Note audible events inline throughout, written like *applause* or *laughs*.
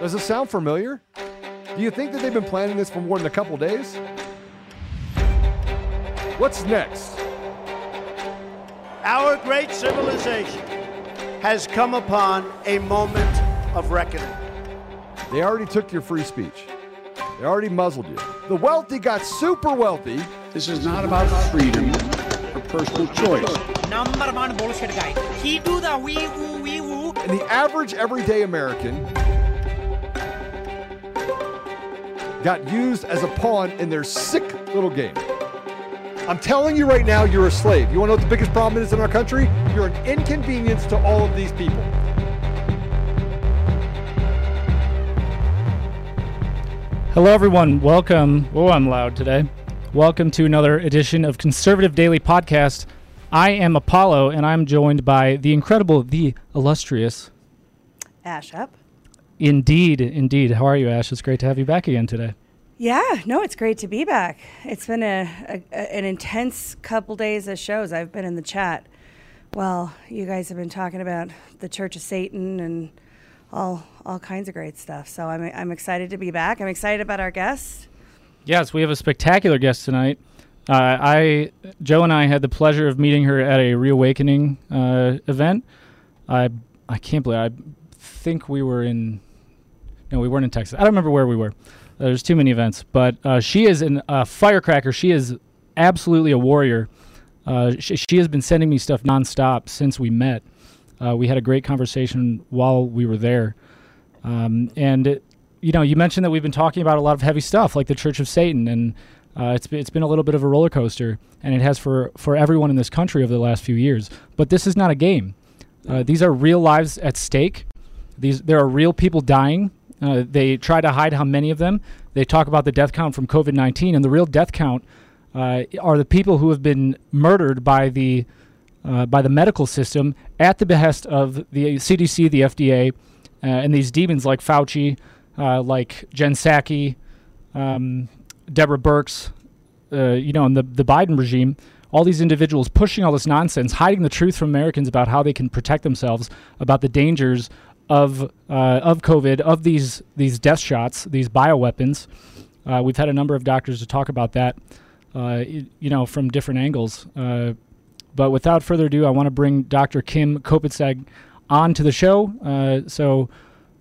Does it sound familiar? Do you think that they've been planning this for more than a couple days? What's next? Our great civilization has come upon a moment of reckoning. They already took your free speech. They already muzzled you. The wealthy got super wealthy. This is not about freedom or personal choice. Number one bullshit guy. He do the wee woo wee woo. And the average everyday American got used as a pawn in their sick little game. I'm telling you right now, you're a slave. You want to know what the biggest problem is in our country? You're an inconvenience to all of these people. Hello, everyone. Welcome. Oh, I'm loud today. Welcome to another edition of Conservative Daily Podcast. I am Apollo, and I'm joined by the incredible, the illustrious. Ash up. Indeed, indeed. How are you, Ash? It's great to have you back again today. Yeah, no, it's great to be back. It's been a, a, an intense couple days of shows. I've been in the chat. Well, you guys have been talking about the Church of Satan and all all kinds of great stuff. So I'm I'm excited to be back. I'm excited about our guest. Yes, we have a spectacular guest tonight. Uh, I Joe and I had the pleasure of meeting her at a reawakening uh, event. I I can't believe I think we were in no, we weren't in Texas. I don't remember where we were. There's too many events, but uh, she is a uh, firecracker. She is absolutely a warrior. Uh, she, she, has been sending me stuff nonstop since we met. Uh, we had a great conversation while we were there, um, and it, you know, you mentioned that we've been talking about a lot of heavy stuff like the Church of Satan, and uh, it's it's been a little bit of a roller coaster, and it has for for everyone in this country over the last few years. But this is not a game. Uh, these are real lives at stake. These there are real people dying uh, they try to hide how many of them. They talk about the death count from COVID 19, and the real death count uh, are the people who have been murdered by the uh, by the medical system at the behest of the CDC, the FDA, uh, and these demons like Fauci, uh, like Jen Psaki, um, Deborah Birx, uh, you know, and the, the Biden regime. All these individuals pushing all this nonsense, hiding the truth from Americans about how they can protect themselves, about the dangers of uh, of COVID, of these these death shots, these bioweapons. Uh, we've had a number of doctors to talk about that, uh, you know, from different angles. Uh, but without further ado, I want to bring Dr. Kim Kopetsek on to the show. Uh, so,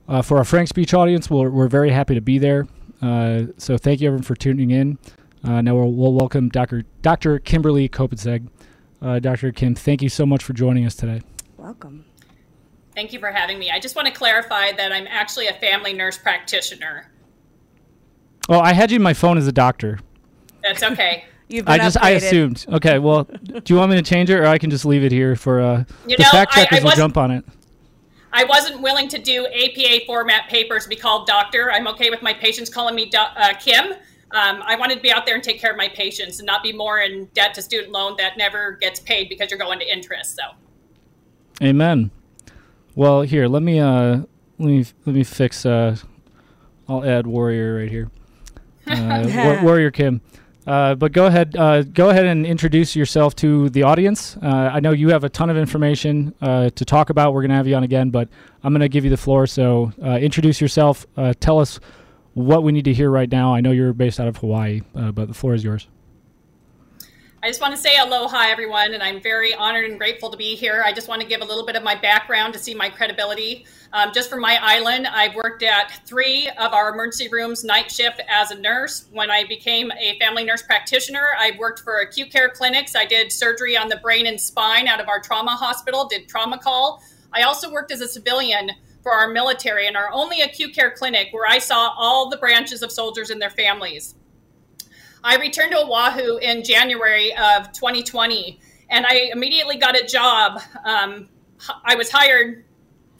uh, for our Frank Speech audience, we're, we're very happy to be there. so, thank you everyone for tuning in. now we'll, we'll, welcome Dr. Dr. Kimberly Kopetsek. Dr. Kim, thank you so much for joining us today. Welcome. Thank you for having me. I just want to clarify that I'm actually a family nurse practitioner. Well, I had you in my phone as a doctor. That's okay. *laughs* You've I just upgraded. I assumed. Okay, well, do you want me to change it, or I can just leave it here for uh, you the know, fact checkers I, I will jump on it. I wasn't willing to do APA format papers be called doctor. I'm okay with my patients calling me do- uh, Kim. Um, I wanted to be out there and take care of my patients and not be more in debt to student loan that never gets paid because you're going to interest. So, Amen. Well, here let me uh, let me let me fix. Uh, I'll add Warrior right here. *laughs* Uh, War- Warrior Kim. Uh, but go ahead, uh, go ahead and introduce yourself to the audience. Uh, I know you have a ton of information uh, to talk about. We're going to have you on again, but I'm going to give you the floor. So uh, introduce yourself. Uh, tell us what we need to hear right now. I know you're based out of Hawaii, but the floor is yours. I just want to say aloha, everyone, and I'm very honored and grateful to be here. I just want to give a little bit of my background to see my credibility. Um, just for my island, I've worked at three of our emergency rooms night shift as a nurse. When I became a family nurse practitioner, I worked for acute care clinics. I did surgery on the brain and spine out of our trauma hospital, did trauma call. I also worked as a civilian for our military in our only acute care clinic where I saw all the branches of soldiers and their families. I returned to Oahu in January of 2020, and I immediately got a job. Um, I was hired,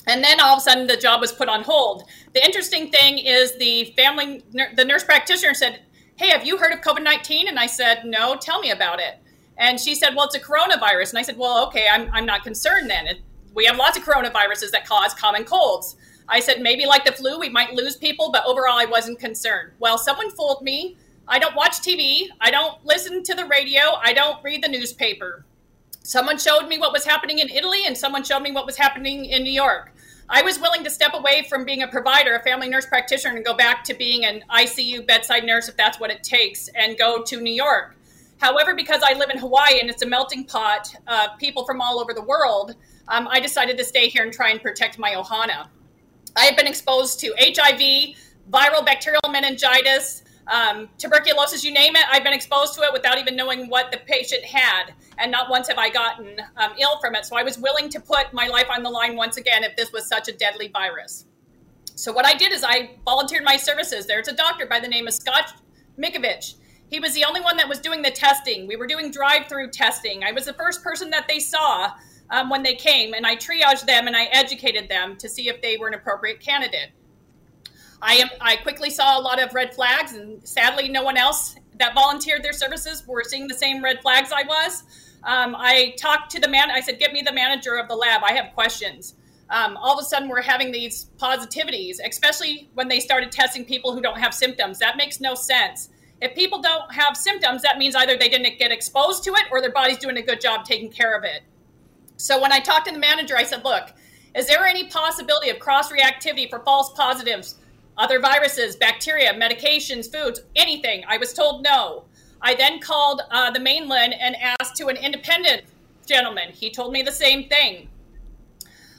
and then all of a sudden the job was put on hold. The interesting thing is the family, the nurse practitioner said, "Hey, have you heard of COVID 19?" And I said, "No, tell me about it." And she said, "Well, it's a coronavirus." And I said, "Well, okay, I'm I'm not concerned then. It, we have lots of coronaviruses that cause common colds." I said, maybe like the flu, we might lose people, but overall, I wasn't concerned. Well, someone fooled me. I don't watch TV. I don't listen to the radio. I don't read the newspaper. Someone showed me what was happening in Italy and someone showed me what was happening in New York. I was willing to step away from being a provider, a family nurse practitioner, and go back to being an ICU bedside nurse if that's what it takes, and go to New York. However, because I live in Hawaii and it's a melting pot of people from all over the world, um, I decided to stay here and try and protect my ohana. I have been exposed to HIV, viral bacterial meningitis, um, tuberculosis, you name it. I've been exposed to it without even knowing what the patient had. And not once have I gotten um, ill from it. So I was willing to put my life on the line once again if this was such a deadly virus. So what I did is I volunteered my services. There's a doctor by the name of Scott Miscovich. He was the only one that was doing the testing. We were doing drive through testing. I was the first person that they saw um, when they came, and I triaged them and I educated them to see if they were an appropriate candidate. I am. I quickly saw a lot of red flags, and sadly, no one else that volunteered their services were seeing the same red flags I was. Um, I talked to the man. I said, "Get me the manager of the lab. I have questions." Um, all of a sudden, we're having these positivities, especially when they started testing people who don't have symptoms. That makes no sense. If people don't have symptoms, that means either they didn't get exposed to it or their body's doing a good job taking care of it. So when I talked to the manager, I said, "Look, is there any possibility of cross reactivity for false positives other viruses, bacteria, medications, foods, anything. I was told no. I then called uh, the mainland and asked to an independent gentleman. He told me the same thing.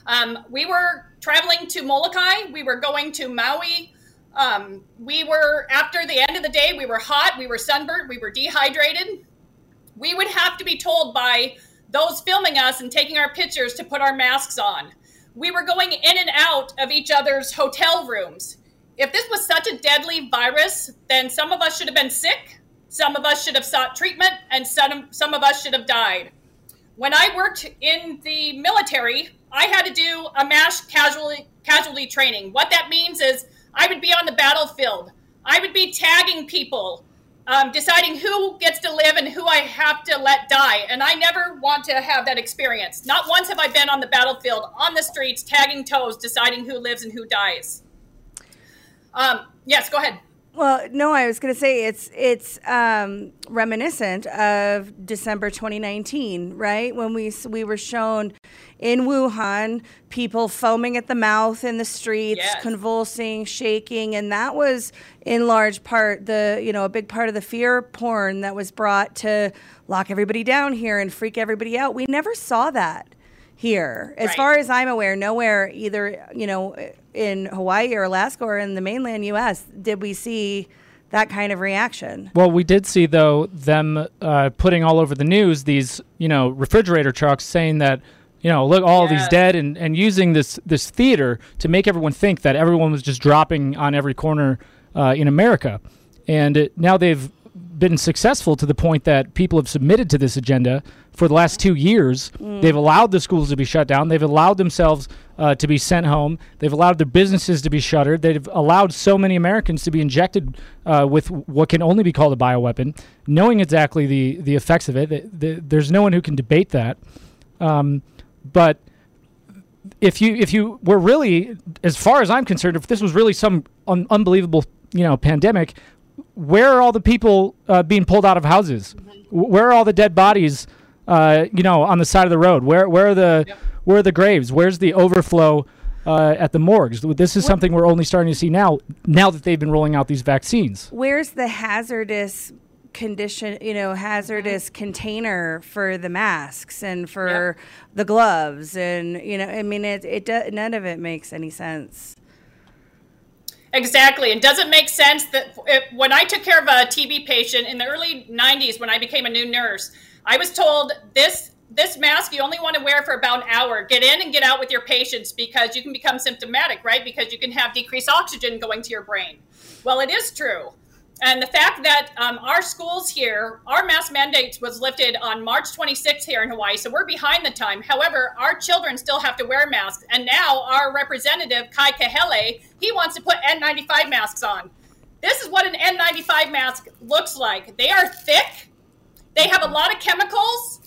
Um, we were traveling to Molokai. We were going to Maui. Um, we were, after the end of the day, we were hot, we were sunburned, we were dehydrated. We would have to be told by those filming us and taking our pictures to put our masks on. We were going in and out of each other's hotel rooms if this was such a deadly virus, then some of us should have been sick, some of us should have sought treatment, and some, some of us should have died. When I worked in the military, I had to do a mass casualty, casualty training. What that means is I would be on the battlefield, I would be tagging people, um, deciding who gets to live and who I have to let die. And I never want to have that experience. Not once have I been on the battlefield, on the streets, tagging toes, deciding who lives and who dies. Um, yes, go ahead. Well, no, I was going to say it's it's um, reminiscent of December 2019, right? When we we were shown in Wuhan people foaming at the mouth in the streets, yes. convulsing, shaking, and that was in large part the you know a big part of the fear porn that was brought to lock everybody down here and freak everybody out. We never saw that here. As right. far as I'm aware, nowhere either, you know, in Hawaii or Alaska or in the mainland US did we see that kind of reaction. Well, we did see though them uh, putting all over the news these, you know, refrigerator trucks saying that you know, look, all yes. these dead, and, and using this this theater to make everyone think that everyone was just dropping on every corner uh, in America, and it, now they've been successful to the point that people have submitted to this agenda for the last two years. Mm. They've allowed the schools to be shut down. They've allowed themselves uh, to be sent home. They've allowed their businesses to be shuttered. They've allowed so many Americans to be injected uh, with what can only be called a bioweapon, knowing exactly the, the effects of it. The, the, there's no one who can debate that. Um, but if you if you were really, as far as I'm concerned, if this was really some un- unbelievable you know pandemic, where are all the people uh, being pulled out of houses? Where are all the dead bodies? Uh, you know, on the side of the road. Where where are the yep. where are the graves? Where's the overflow uh, at the morgues? This is something we're only starting to see now. Now that they've been rolling out these vaccines. Where's the hazardous condition? You know, hazardous mm-hmm. container for the masks and for yep. the gloves, and you know, I mean, it it do, none of it makes any sense. Exactly. And does it make sense that if, when I took care of a TB patient in the early 90s when I became a new nurse, I was told this this mask you only want to wear for about an hour. Get in and get out with your patients because you can become symptomatic, right? Because you can have decreased oxygen going to your brain. Well, it is true. And the fact that um, our schools here, our mask mandates was lifted on March 26th here in Hawaii, so we're behind the time. However, our children still have to wear masks. And now our representative, Kai Kahele, he wants to put N95 masks on. This is what an N95 mask looks like. They are thick, they have a lot of chemicals.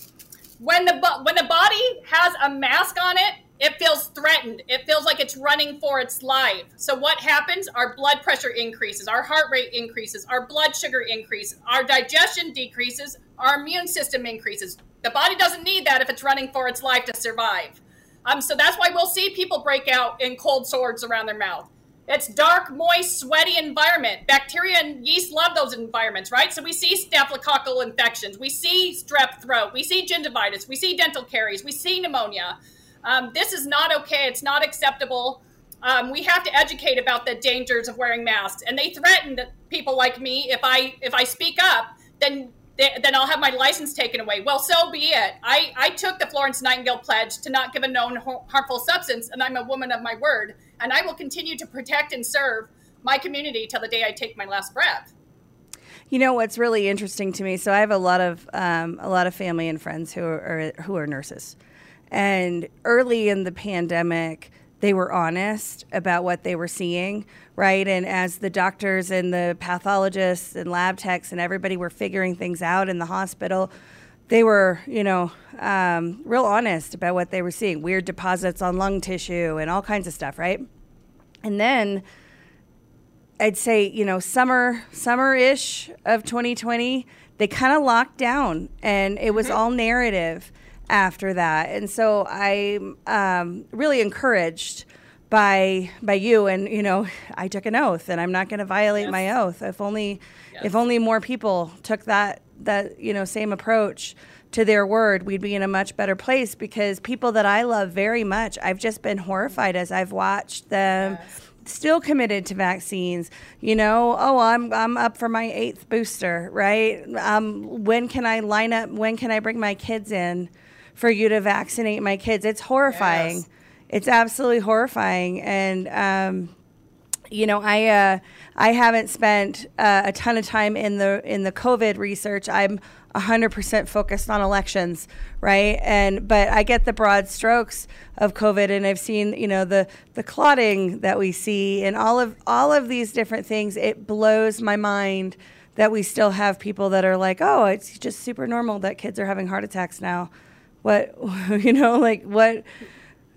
When the, when the body has a mask on it, it feels threatened. It feels like it's running for its life. So what happens? Our blood pressure increases, our heart rate increases, our blood sugar increases, our digestion decreases, our immune system increases. The body doesn't need that if it's running for its life to survive. Um, so that's why we'll see people break out in cold sores around their mouth. It's dark, moist, sweaty environment. Bacteria and yeast love those environments, right? So we see staphylococcal infections, we see strep throat, we see gingivitis, we see dental caries, we see pneumonia. Um, this is not okay. It's not acceptable. Um, we have to educate about the dangers of wearing masks, and they threaten that people like me if I if I speak up, then then I'll have my license taken away. Well, so be it. I, I took the Florence Nightingale pledge to not give a known harmful substance, and I'm a woman of my word, and I will continue to protect and serve my community till the day I take my last breath. You know what's really interesting to me? So I have a lot of um, a lot of family and friends who are who are nurses, and early in the pandemic, they were honest about what they were seeing, right? And as the doctors and the pathologists and lab techs and everybody were figuring things out in the hospital, they were, you know, um, real honest about what they were seeing weird deposits on lung tissue and all kinds of stuff, right? And then I'd say, you know, summer, summer ish of 2020, they kind of locked down and it was mm-hmm. all narrative after that. And so I'm um, really encouraged by by you and you know *laughs* I took an oath and I'm not going to violate yes. my oath if only yes. if only more people took that that you know same approach to their word we'd be in a much better place because people that I love very much I've just been horrified as I've watched them yes. still committed to vaccines you know oh I'm I'm up for my eighth booster right um when can I line up when can I bring my kids in for you to vaccinate my kids. It's horrifying. Yes. It's absolutely horrifying. And, um, you know, I uh, I haven't spent uh, a ton of time in the in the COVID research. I'm 100% focused on elections, right? And but I get the broad strokes of COVID, and I've seen you know the the clotting that we see, and all of all of these different things. It blows my mind that we still have people that are like, oh, it's just super normal that kids are having heart attacks now what *laughs* you know like what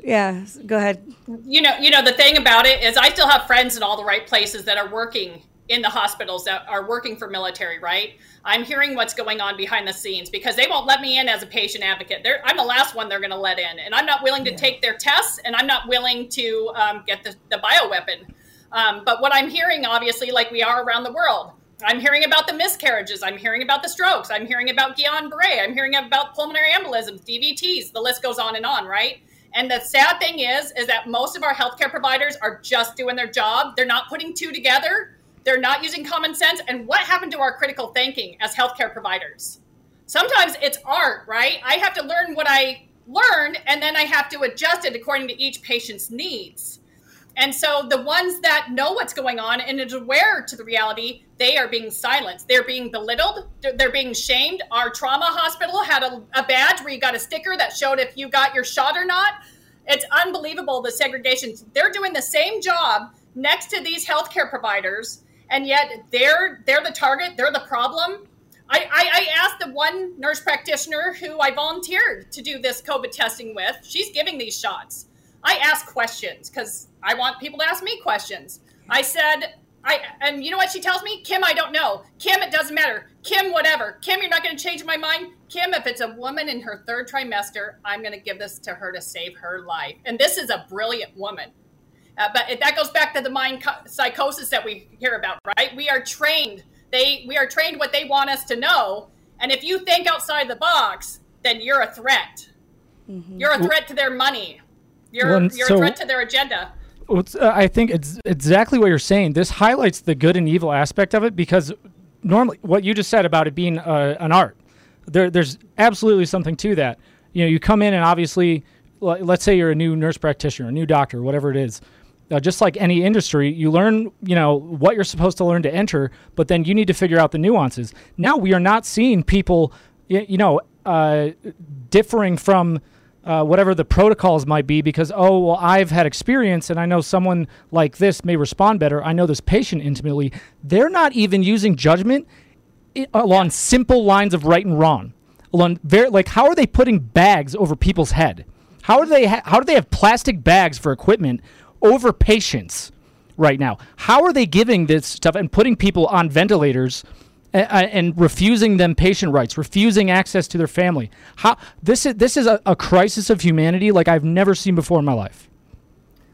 yeah go ahead. You know you know the thing about it is i still have friends in all the right places that are working in the hospitals that are working for military right? I'm hearing what's going on behind the scenes because they won't let me in as a patient advocate. They're, i'm the last one they're going to let in and i'm not willing to yeah. take their tests and i'm not willing to um, get the, the bioweapon. Um, but what i'm hearing obviously like we are around the world I'm hearing about the miscarriages. I'm hearing about the strokes. I'm hearing about Guillain-Barré. I'm hearing about pulmonary embolisms, DVTs. The list goes on and on, right? And the sad thing is, is that most of our healthcare providers are just doing their job. They're not putting two together. They're not using common sense. And what happened to our critical thinking as healthcare providers? Sometimes it's art, right? I have to learn what I learned, and then I have to adjust it according to each patient's needs. And so the ones that know what's going on and is aware to the reality, they are being silenced. They're being belittled. They're being shamed. Our trauma hospital had a, a badge where you got a sticker that showed if you got your shot or not. It's unbelievable the segregation. They're doing the same job next to these healthcare providers, and yet they're they're the target. They're the problem. I, I, I asked the one nurse practitioner who I volunteered to do this COVID testing with. She's giving these shots. I ask questions because I want people to ask me questions. I said, I and you know what she tells me? Kim, I don't know. Kim, it doesn't matter. Kim, whatever. Kim, you're not going to change my mind. Kim, if it's a woman in her third trimester, I'm going to give this to her to save her life. And this is a brilliant woman. Uh, but it, that goes back to the mind co- psychosis that we hear about, right? We are trained. They we are trained what they want us to know. And if you think outside the box, then you're a threat. Mm-hmm. You're a threat to their money. You're well, you're so, a threat to their agenda. Uh, I think it's exactly what you're saying. This highlights the good and evil aspect of it because normally what you just said about it being uh, an art, there, there's absolutely something to that. You know, you come in and obviously, let's say you're a new nurse practitioner, a new doctor, whatever it is. Uh, just like any industry, you learn, you know, what you're supposed to learn to enter, but then you need to figure out the nuances. Now we are not seeing people, you know, uh, differing from uh, whatever the protocols might be because oh well i've had experience and i know someone like this may respond better. I know this patient intimately. They're not even using judgment along simple lines of right and wrong. Along very like how are they putting bags over people's head? How do they ha- how do they have plastic bags for equipment over patients right now? How are they giving this stuff and putting people on ventilators and, refusing them patient rights, refusing access to their family. How this is this is a, a crisis of humanity like I've never seen before in my life.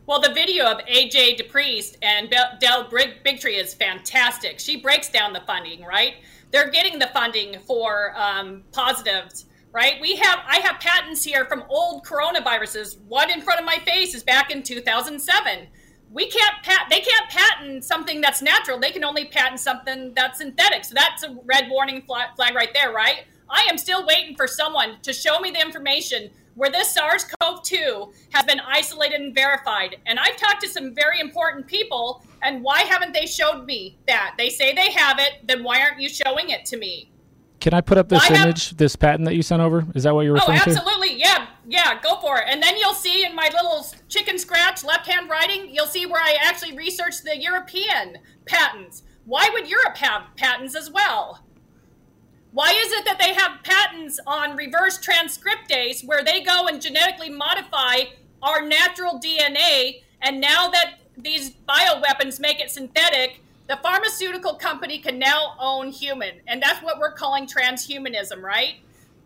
Well, the video of AJ DePriest and Del Bigtree is fantastic. She breaks down the funding, right? They're getting the funding for um, positives, right? We have I have patents here from old coronaviruses. One in front of my face is back in 2007 we can't pat they can't patent something that's natural. They can only patent something that's synthetic. So that's a red warning flag right there right? I am still waiting for someone to show me the information where this sars-cov-2 has been isolated and verified. And i've talked to some very important people and why haven't they showed me that? They say they have it then why aren't you showing it to me can I put up this image, have, this patent that you sent over? Is that what you're oh, referring to? Oh, absolutely. To? Yeah, yeah. Go for it. And then you'll see in my little chicken scratch left hand writing, you'll see where I actually researched the European patents. Why would Europe have patents as well? Why is it that they have patents on reverse transcriptase where they go and genetically modify our natural DNA? And now that these bioweapons make it synthetic, the pharmaceutical company can now own human, and that's what we're calling transhumanism, right?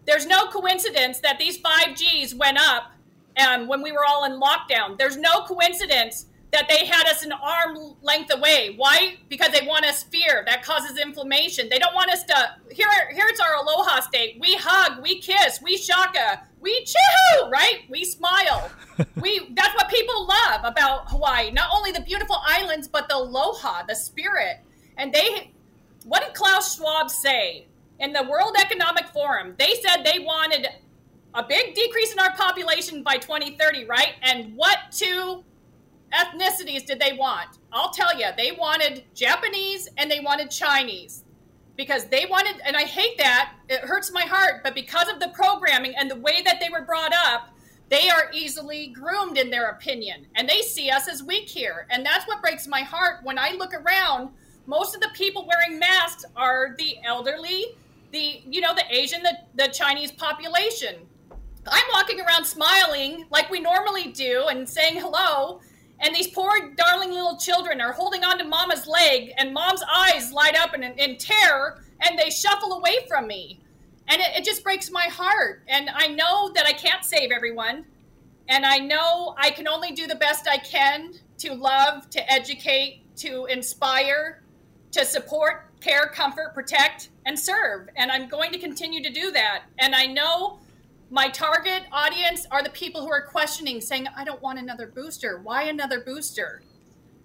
There's no coincidence that these 5Gs went up um, when we were all in lockdown. There's no coincidence that they had us an arm length away. Why? Because they want us fear. That causes inflammation. They don't want us to. Here, here it's our aloha state. We hug, we kiss, we shaka, we chew, right? We smile. we that's what people love about Hawaii. Not only the beautiful islands, but the aloha, the spirit. And they, what did Klaus Schwab say in the World Economic Forum? They said they wanted a big decrease in our population by 2030, right? And what two ethnicities did they want? I'll tell you, they wanted Japanese and they wanted Chinese because they wanted, and I hate that, it hurts my heart, but because of the programming and the way that they were brought up, they are easily groomed in their opinion and they see us as weak here. And that's what breaks my heart when I look around. Most of the people wearing masks are the elderly, the you know, the Asian, the, the Chinese population. I'm walking around smiling like we normally do and saying hello, and these poor darling little children are holding onto mama's leg and mom's eyes light up in, in terror and they shuffle away from me. And it, it, just breaks my heart. And i know that i can't save everyone. And i know i can only do the best i can to love to educate to inspire to support care comfort protect and serve. And i'm going to continue to do that. And i know my target audience are the people who are questioning, saying, I don't want another booster. Why another booster?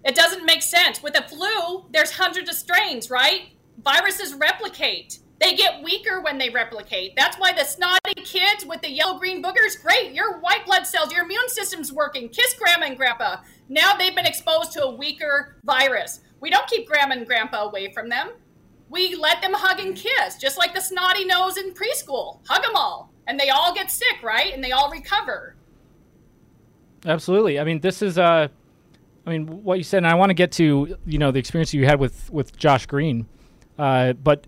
It doesn't make sense. With the flu, there's hundreds of strains, right? Viruses replicate. They get weaker when they replicate. That's why the snotty kids with the yellow green boogers, great, your white blood cells, your immune system's working. Kiss grandma and grandpa. Now they've been exposed to a weaker virus. We don't keep grandma and grandpa away from them. We let them hug and kiss, just like the snotty nose in preschool. Hug them all and they all get sick, right? And they all recover. Absolutely. I mean, this is uh I mean, what you said, and I want to get to you know the experience you had with with Josh Green, uh, but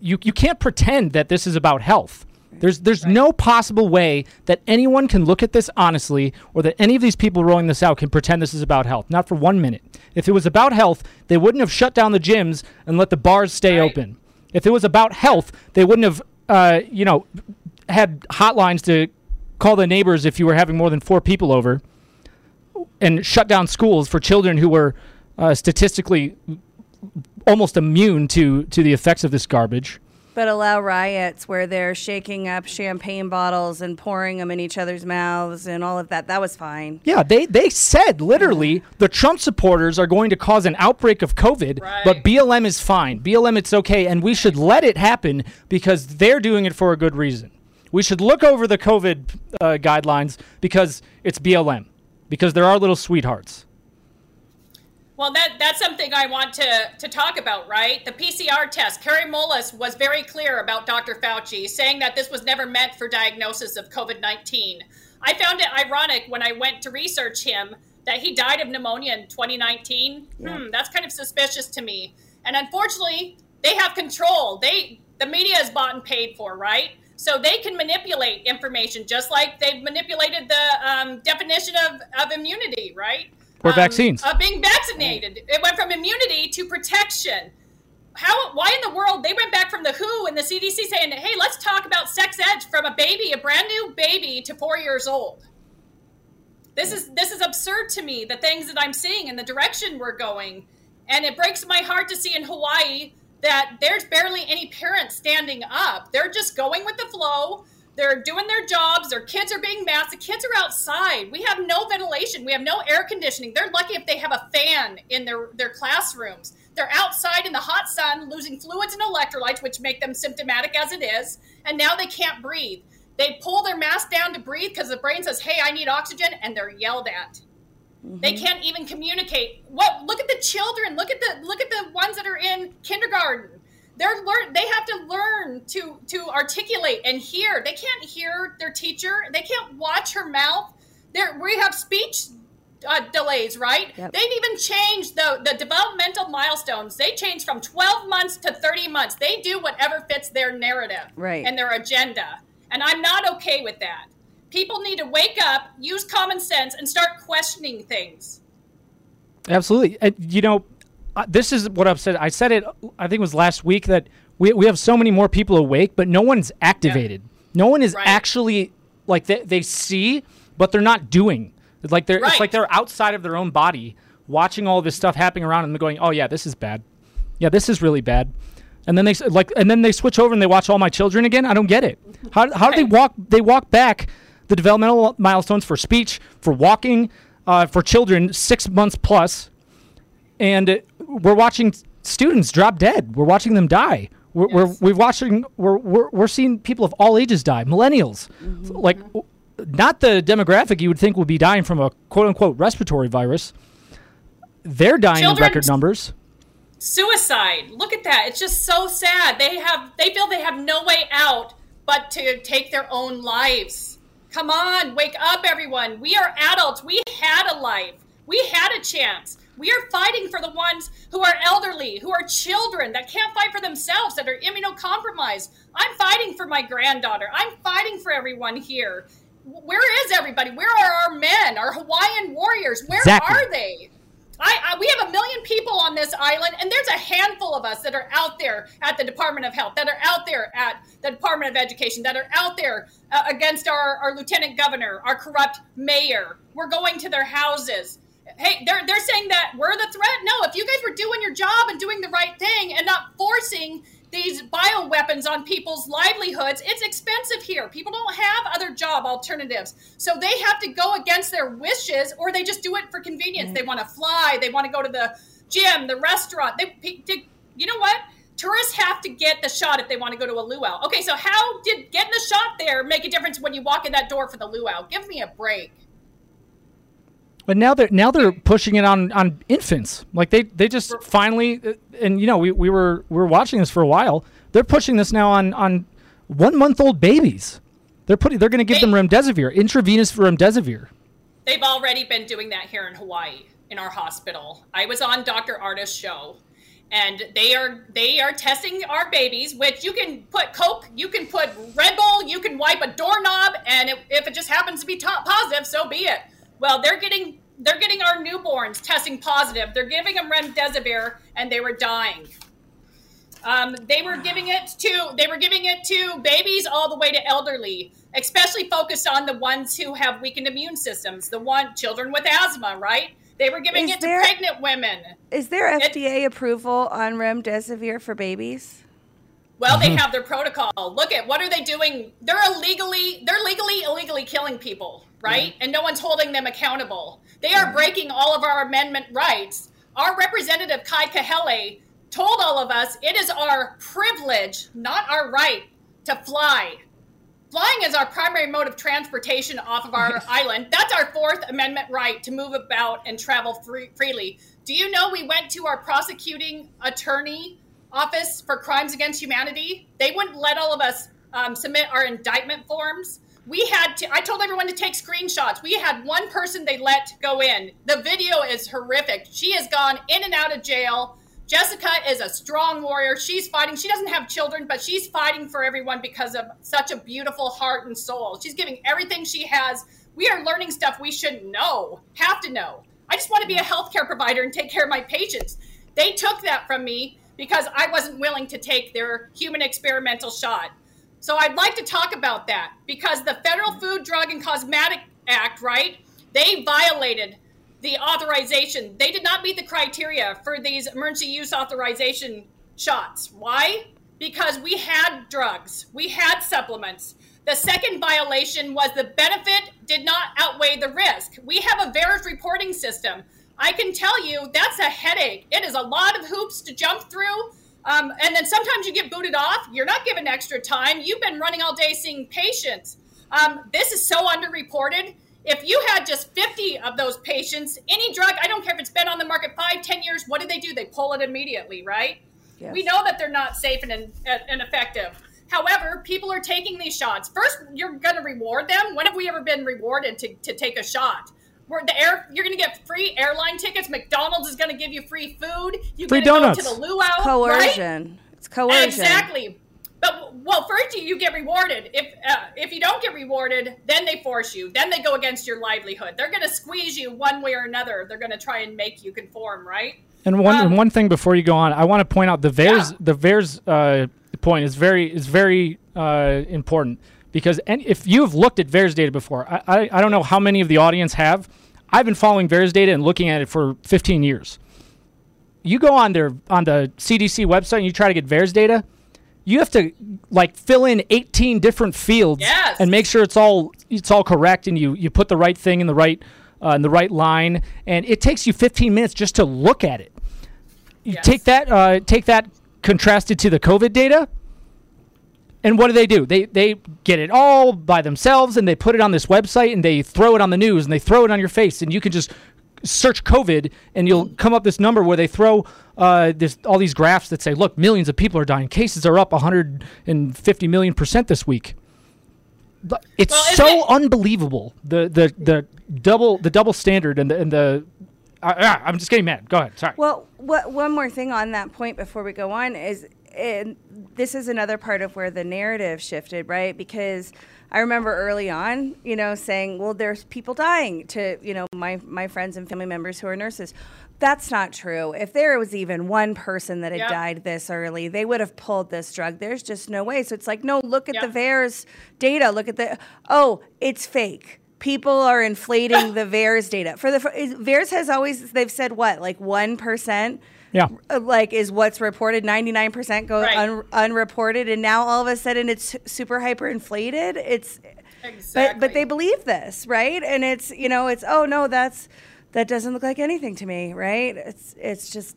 you you can't pretend that this is about health. There's there's right. no possible way that anyone can look at this honestly, or that any of these people rolling this out can pretend this is about health. Not for one minute. If it was about health, they wouldn't have shut down the gyms and let the bars stay right. open. If it was about health, they wouldn't have uh, you know had hotlines to call the neighbors if you were having more than four people over, and shut down schools for children who were uh, statistically almost immune to to the effects of this garbage. But allow riots where they're shaking up champagne bottles and pouring them in each other's mouths and all of that. That was fine. Yeah, they, they said literally the Trump supporters are going to cause an outbreak of COVID, right. but BLM is fine. BLM, it's okay, and we should let it happen because they're doing it for a good reason. We should look over the COVID uh, guidelines because it's BLM, because there are little sweethearts. Well, that, that's something I want to, to talk about, right? The PCR test. Kary Mullis was very clear about Dr. Fauci, saying that this was never meant for diagnosis of COVID 19. I found it ironic when I went to research him that he died of pneumonia in 2019. Yeah. Hmm, that's kind of suspicious to me. And unfortunately, they have control. They the media is bought and paid for, right? So they can manipulate information just like they've manipulated the um, definition of, of immunity, right? Or um, vaccines. Of being vaccinated. It went from immunity to protection. how why in the world they went back from the WHO and the CDC saying, "Hey, let's talk about sex ed from a baby, a brand new baby to 4 years old." This is this is absurd to me, the things that I'm seeing and the direction we're going. And it breaks my heart to see in Hawaii that there's barely any parents standing up. They're just going with the flow. They're doing their jobs. Their kids are being masked. The kids are outside. We have no ventilation. We have no air conditioning. They're lucky if they have a fan in their, their classrooms. They're outside in the hot sun, losing fluids and electrolytes, which make them symptomatic as it is. And now they can't breathe. They pull their mask down to breathe because the brain says, "Hey, I need oxygen," and they're yelled at. Mm-hmm. They can't even communicate. What? Look at the children. Look at the look at the ones that are in kindergarten. They're learn. They have to learn to to articulate and hear. They can't hear their teacher. They can't watch her mouth. There, we have speech uh, delays, right? Yep. They've even changed the, the developmental milestones. They changed from 12 months to 30 months. They do whatever fits their narrative right. and their agenda. And I'm not okay with that. People need to wake up, use common sense, and start questioning things. Absolutely. You know, uh, this is what I've said. I said it, I think it was last week, that we, we have so many more people awake, but no one's activated. Yeah. No one is right. actually, like, they, they see, but they're not doing. It's like they're right. it's like they're outside of their own body, watching all this stuff happening around them, and going, "Oh yeah, this is bad. Yeah, this is really bad." And then they like, and then they switch over and they watch all my children again. I don't get it. How how right. do they walk? They walk back the developmental milestones for speech, for walking, uh, for children six months plus, and we're watching students drop dead. We're watching them die. We're, yes. we're, we're watching we're, we're, we're seeing people of all ages die millennials mm-hmm. like not the demographic you would think would be dying from a quote unquote respiratory virus. They're dying Children, in record numbers. Suicide. Look at that. It's just so sad. They have they feel they have no way out but to take their own lives. Come on, wake up everyone. We are adults. We had a life. We had a chance. We are fighting for the ones who are elderly, who are children that can't fight for themselves, that are immunocompromised. I'm fighting for my granddaughter. I'm fighting for everyone here where is everybody? Where are our men, our Hawaiian warriors? Where exactly. are they? I, I, we have a million people on this island, and there's a handful of us that are out there at the Department of Health, that are out there at the Department of Education, that are out there uh, against our, our lieutenant governor, our corrupt mayor. We're going to their houses. Hey, they're, they're saying that we're the threat. No, if you guys were doing your job and doing the right thing and not forcing these bioweapons on people's livelihoods. It's expensive here. People don't have other job alternatives. So they have to go against their wishes or they just do it for convenience. Mm-hmm. They want to fly, they want to go to the gym, the restaurant. They, they, you know what? Tourists have to get the shot if they want to go to a luau. Okay, so how did getting the shot there make a difference when you walk in that door for the luau? Give me a break. But now they're now they're pushing it on on infants. Like they they just finally uh, and you know we, we were we were watching this for a while. They're pushing this now on on one month old babies. They're putting they're going to give they, them remdesivir, intravenous remdesivir. They've already been doing that here in Hawaii in our hospital. I was on Dr. Ardis's show and they are they are testing our babies which you can put coke you can put red bull you can wipe a doorknob and if, if it just happens to be positive so be it well, they're getting they're getting our newborns testing positive. They're giving them remdesivir, and they were dying. Um, they were giving it to they were giving it to babies all the way to elderly, especially focused on the ones who have weakened immune systems. The one children with asthma, right? They were giving is it there, to pregnant women. Is there FDA it, approval on remdesivir for babies? Well, they have their protocol. Look at what are they doing? They're illegally they're legally illegally killing people right? And no one's holding them accountable. They are breaking all of our amendment rights. Our representative, Kai Kahele, told all of us it is our privilege, not our right, to fly. Flying is our primary mode of transportation off of our island. That's our Fourth Amendment right to move about and travel free- freely. Do you know we went to our prosecuting attorney office for crimes against humanity? They wouldn't let all of us um, submit our indictment forms we had to i told everyone to take screenshots. We had one person they let go in. The video is horrific. She has gone in and out of jail. Jessica is a strong warrior. She's fighting. She doesn't have children but she's fighting for everyone because of such a beautiful heart and soul. She's giving everything she has. We are learning stuff we shouldn't know have to know. I just want to be a healthcare provider and take care of my patients. They took that from me because I wasn't willing to take their human experimental shot. So I'd like to talk about that because the Federal Food, Drug, and Cosmetic Act, right? They violated the authorization. They did not meet the criteria for these emergency use authorization shots. Why? Because we had drugs, we had supplements. The second violation was the benefit did not outweigh the risk. We have a VAERS reporting system. I can tell you that's a headache. It is a lot of hoops to jump through. Um, and then sometimes you get booted off. You're not given extra time. You've been running all day seeing patients. Um, this is so underreported. If you had just 50 of those patients, any drug, I don't care if it's been on the market five, 10 years, what do they do? They pull it immediately, right? Yes. We know that they're not safe and, and effective. However, people are taking these shots. First, you're going to reward them. When have we ever been rewarded to, to take a shot? Where the air, you're going to get free airline tickets. McDonald's is going to give you free food. You Free gonna donuts. Go to the luau, Coercion. Right? It's coercion. Exactly. But well, first you, you get rewarded. If uh, if you don't get rewarded, then they force you. Then they go against your livelihood. They're going to squeeze you one way or another. They're going to try and make you conform, right? And one Um, one thing before you go on, I want to point out the VAERS Yeah. the VAERS uh, point is very is very uh, important because and if you have looked at VAERS data before, I, I I don't know how many of the audience have. I've been following VAERS data and looking at it for 15 years. You go on their on the CDC website and you try to get VAERS data, you have to like fill in 18 different fields Yes. and make sure it's all it's all correct and you you put the right thing in the right uh, in the right line and it takes you 15 minutes just to look at it you Yes. take that uh, take that contrasted to the covid data and what do they do they they get it all by themselves and they put it on this website and they throw it on the news and they throw it on your face and you can just search covid and you'll come up this number where they throw uh, this all these graphs that say look millions of people are dying cases are up 150 million percent this week it's Well, so it- unbelievable the the the double the double standard and the and the uh, ah, I'm just getting mad. Go ahead. Sorry. Well, what, one more thing on that point before we go on is, and this is another part of where the narrative shifted, right? Because I remember early on, you know, saying, "Well, there's people dying." To you know, my my friends and family members who are nurses. That's not true. If there was even one person that had Yep. died this early, they would have pulled this drug. There's just no way. So it's like, no, look at Yep. the VAERS data. Look at the, oh, it's fake. People are inflating *laughs* the VAERS data. For the VAERS has always they've said what like one percent yeah. uh, like is what's reported 99% go Right. un- unreported and now all of a sudden it's super hyper inflated it's Exactly. but but they believe this right and it's you know it's oh no that's that doesn't look like anything to me right it's it's just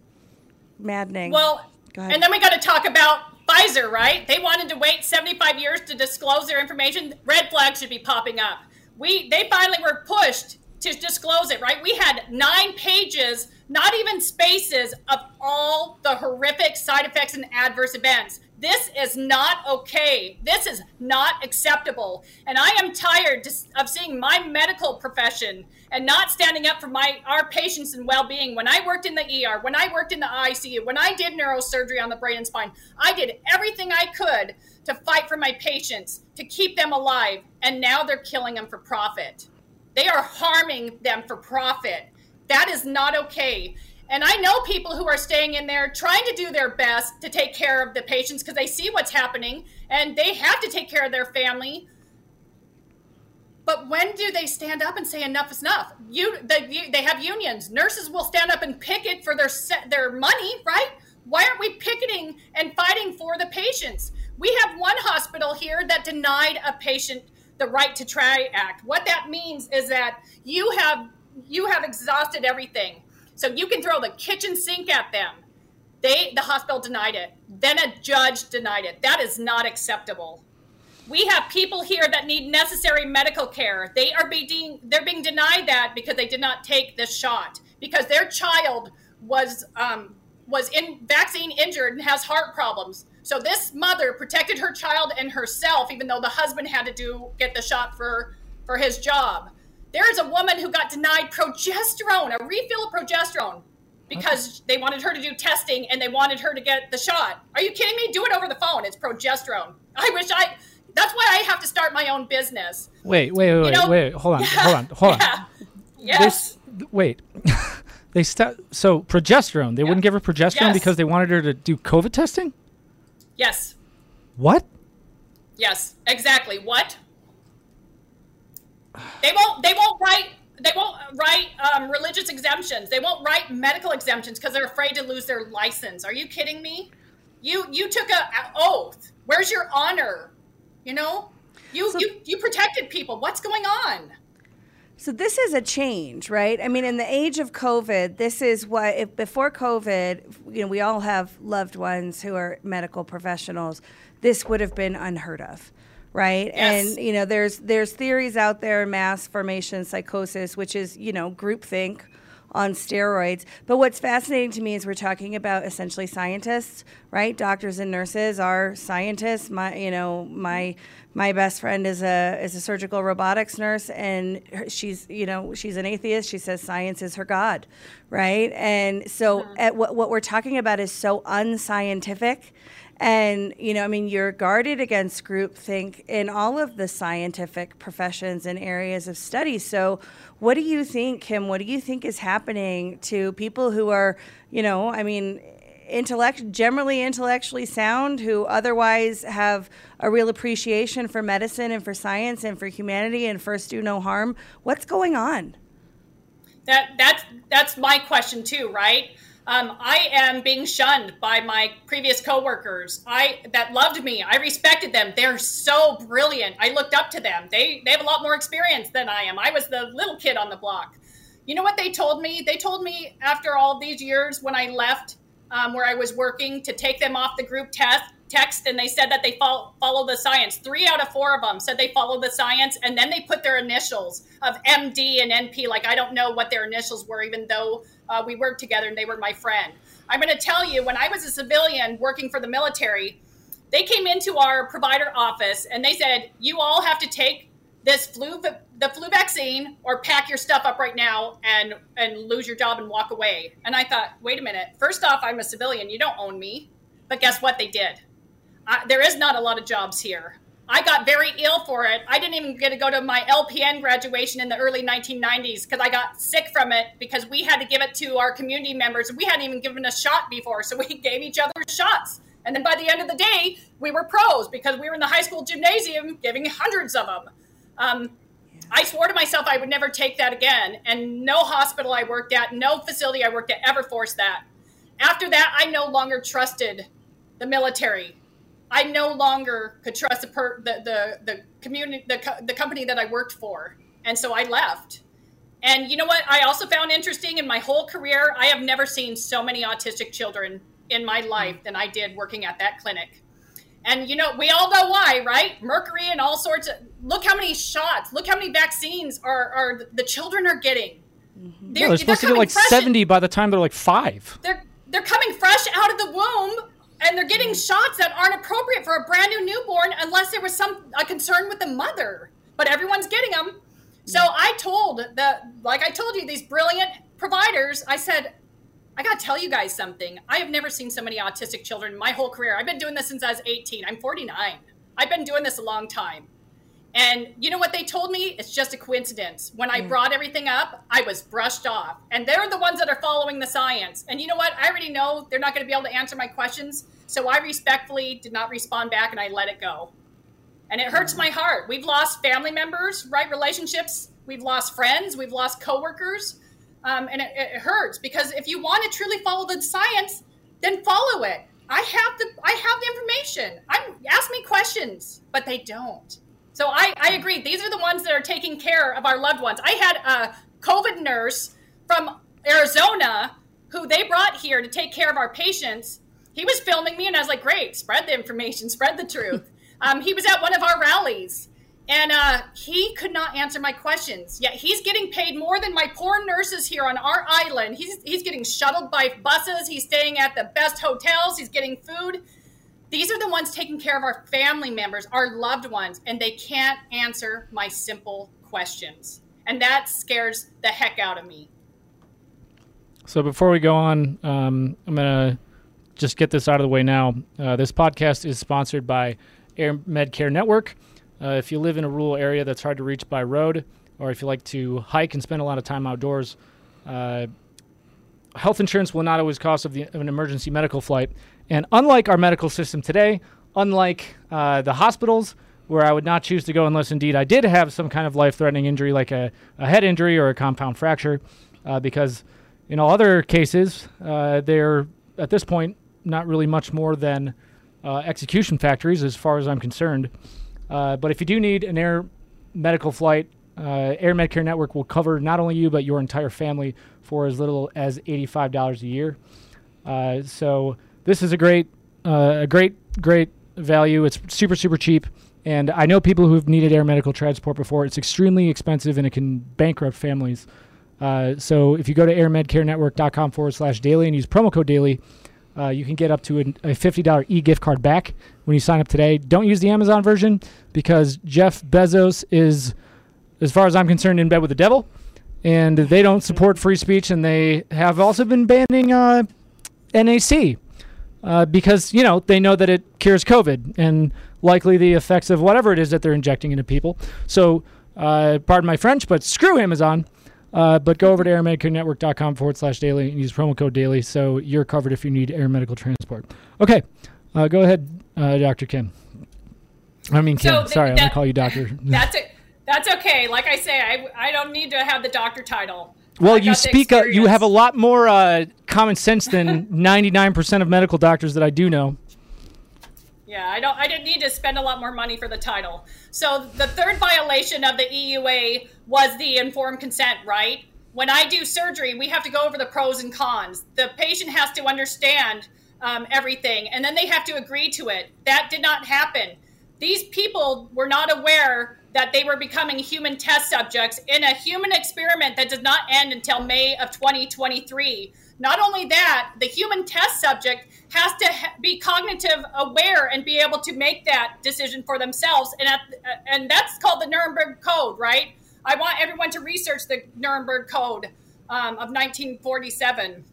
maddening Well, Go ahead. and then we got to talk about Pfizer, right? They wanted to wait 75 years to disclose their information. Red flags should be popping up. We they finally were pushed to disclose it, right? We had nine pages, not even spaces, of all the horrific side effects and adverse events. This is not okay. This is not acceptable. And I am tired of seeing my medical profession and not standing up for my our patients and well-being. When I worked in the ER, when I worked in the ICU, when I did neurosurgery on the brain and spine, I did everything I could to fight for my patients, to keep them alive, and now they're killing them for profit. They are harming them for profit. That is not okay. And I know people who are staying in there trying to do their best to take care of the patients because they see what's happening and they have to take care of their family. But when do they stand up and say enough is enough? You, the, you they have unions. Nurses will stand up and picket for their their money, right? Why aren't we picketing and fighting for the patients? We have one hospital here that denied a patient the right to try act. What that means is that you have you have exhausted everything. So you can throw the kitchen sink at them. They the hospital denied it. Then a judge denied it. That is not acceptable. We have people here that need necessary medical care. They are being they're being denied that because they did not take this shot because their child was um, was in vaccine injured and has heart problems. So this mother protected her child and herself, even though the husband had to do get the shot for for his job. There is a woman who got denied progesterone, a refill of progesterone, because they wanted her to do testing and they wanted her to get the shot. Are you kidding me? Do it over the phone. It's progesterone. I wish I. That's why I have to start my own business. Wait, wait, wait, wait, know- wait. Hold on, hold on, hold on. *laughs* Yeah. Yes. This, wait. *laughs* They st- so progesterone. They wouldn't give her progesterone Yes. because they wanted her to do COVID testing. Yes. What? Yes, exactly. What? They won't. They won't write. They won't write um, religious exemptions. They won't write medical exemptions because they're afraid to lose their license. Are you kidding me? You you took a, a oath. Where's your honor? You know, you you you protected people. What's going on? So this is a change, right? I mean, in the age of COVID, this is what if before COVID, you know, we all have loved ones who are medical professionals. This would have been unheard of, right? Yes. And you know, there's there's theories out there, mass formation psychosis, which is you know groupthink on steroids. But what's fascinating to me is we're talking about essentially scientists, right? Doctors and nurses are scientists. My, you know, my my best friend is a is a surgical robotics nurse, and she's you know she's an atheist. She says science is her god, right? And so mm-hmm. at what what we're talking about is so unscientific. And, you know, I mean, you're guarded against groupthink in all of the scientific professions and areas of study. So, what do you think, Kim? What do you think is happening to people who are, you know, I mean, intellect, generally intellectually sound, who otherwise have a real appreciation for medicine and for science and for humanity and first do no harm? What's going on? That that's that's my question too, right? Um, I am being shunned by my previous coworkers. I that loved me. I respected them. They're so brilliant. I looked up to them. They they have a lot more experience than I am. I was the little kid on the block. You know what they told me? They told me after all these years when I left um, where I was working to take them off the group test text and they said that they follow, follow the science. Three out of four of them said they follow the science and then they put their initials of MD and NP. Like I don't know what their initials were, even though uh, we worked together and they were my friend. I'm going to tell you, when I was a civilian working for the military, they came into our provider office and they said, "You all have to take this flu the flu vaccine or pack your stuff up right now and and lose your job and walk away." And I thought, "Wait a minute. First off, I'm a civilian. You don't own me." But guess what they did? I, there is not a lot of jobs here. I got very ill for it. I didn't even get to go to my LPN graduation in the early 1990s because I got sick from it because we had to give it to our community members. We hadn't even given a shot before, so we *laughs* gave each other shots. And then by the end of the day, we were pros because we were in the high school gymnasium giving hundreds of them. Um, I swore to myself I would never take that again. And no hospital I worked at, no facility I worked at ever forced that. After that, I no longer trusted the military. I no longer could trust the per, the, the the community the, co- the company that I worked for, and so I left. And you know what? I also found interesting in my whole career, I have never seen so many autistic children in my life than I did working at that clinic. And you know, we all know why, right? Mercury and all sorts of. Look how many shots. Look how many vaccines are are the children are getting. Mm-hmm. Yeah, they're supposed to get coming like fresh in- 70 by the time they're like five. they're they're coming fresh out of the womb and they're getting shots that aren't appropriate for a brand new newborn unless there was some a concern with the mother. But everyone's getting them so i told the like i told you these brilliant providers i said i gotta tell you guys something. I have never seen so many autistic children in my whole career. I've been doing this since i was 18 i'm 49 i've been doing this a long time and you know what they told me? It's just a coincidence. When I brought everything up, I was brushed off. And they're the ones that are following the science. And you know what? I already know they're not going to be able to answer my questions. So I respectfully did not respond back and I let it go. And it hurts my heart. We've lost family members, right? Relationships. We've lost friends. We've lost coworkers. Um, and it, it hurts because if you want to truly follow the science, then follow it. I have the I have the information. I'm ask me questions, but they don't. So I, I agree. These are the ones that are taking care of our loved ones. I had a COVID nurse from Arizona who they brought here to take care of our patients. He was filming me, and I was like, "Great, spread the information, *laughs* spread the truth." um, he was at one of our rallies, and uh, he could not answer my questions. Yet he's getting paid more than my poor nurses here on our island. He's he's getting shuttled by buses. He's staying at the best hotels. He's getting food. These are the ones taking care of our family members, our loved ones, and they can't answer my simple questions. And that scares the heck out of me. So before we go on, um, I'm going to just get this out of the way now. Uh, this podcast is sponsored by Air Medcare Network. Uh, if you live in a rural area that's hard to reach by road, or if you like to hike and spend a lot of time outdoors, uh, health insurance will not always cost of, the, of an emergency medical flight. And unlike our medical system today, unlike uh, the hospitals, where I would not choose to go unless indeed I did have some kind of life threatening injury, like a, a head injury or a compound fracture, uh, because in all other cases, uh, they're at this point not really much more than uh, execution factories as far as I'm concerned. Uh, but if you do need an air medical flight, uh, Air Medcare Network will cover not only you but your entire family for as little as $85 a year. So this is a great, uh, a great, great value. It's super, super cheap. And I know people who've needed air medical transport before. It's extremely expensive and it can bankrupt families. Uh, so if you go to airmedcarenetwork.com forward slash daily and use promo code daily, uh, you can get up to a, a $50 e gift card back when you sign up today. Don't use the Amazon version because Jeff Bezos is, as far as I'm concerned, in bed with the devil. And they don't support free speech, and they have also been banning uh, NAC uh, because, you know, they know that it cures COVID and likely the effects of whatever it is that they're injecting into people. So, uh, pardon my French, but screw Amazon. Uh, but go over to airmedcarenetwork.com forward slash daily and use promo code daily so you're covered if you need air medical transport. Okay, uh, go ahead, uh, Dr. Kim. I mean, Kim. So Sorry, I'm going to call you doctor. *laughs* That's it. That's okay. Like I say, I, I don't need to have the doctor title. Well, you speak. Uh, you have a lot more uh, common sense than *laughs* 99% of medical doctors that I do know. Yeah, I don't. I didn't need to spend a lot more money for the title. So the third violation of the EUA was the informed consent, right? When I do surgery, we have to go over the pros and cons. The patient has to understand um, everything, and then they have to agree to it. That did not happen. These people were not aware that they were becoming human test subjects in a human experiment that does not end until May of 2023. Not only that, the human test subject has to be cognitive aware and be able to make that decision for themselves, and at, and that's called the Nuremberg Code, right? I want everyone to research the Nuremberg Code um, of 1947.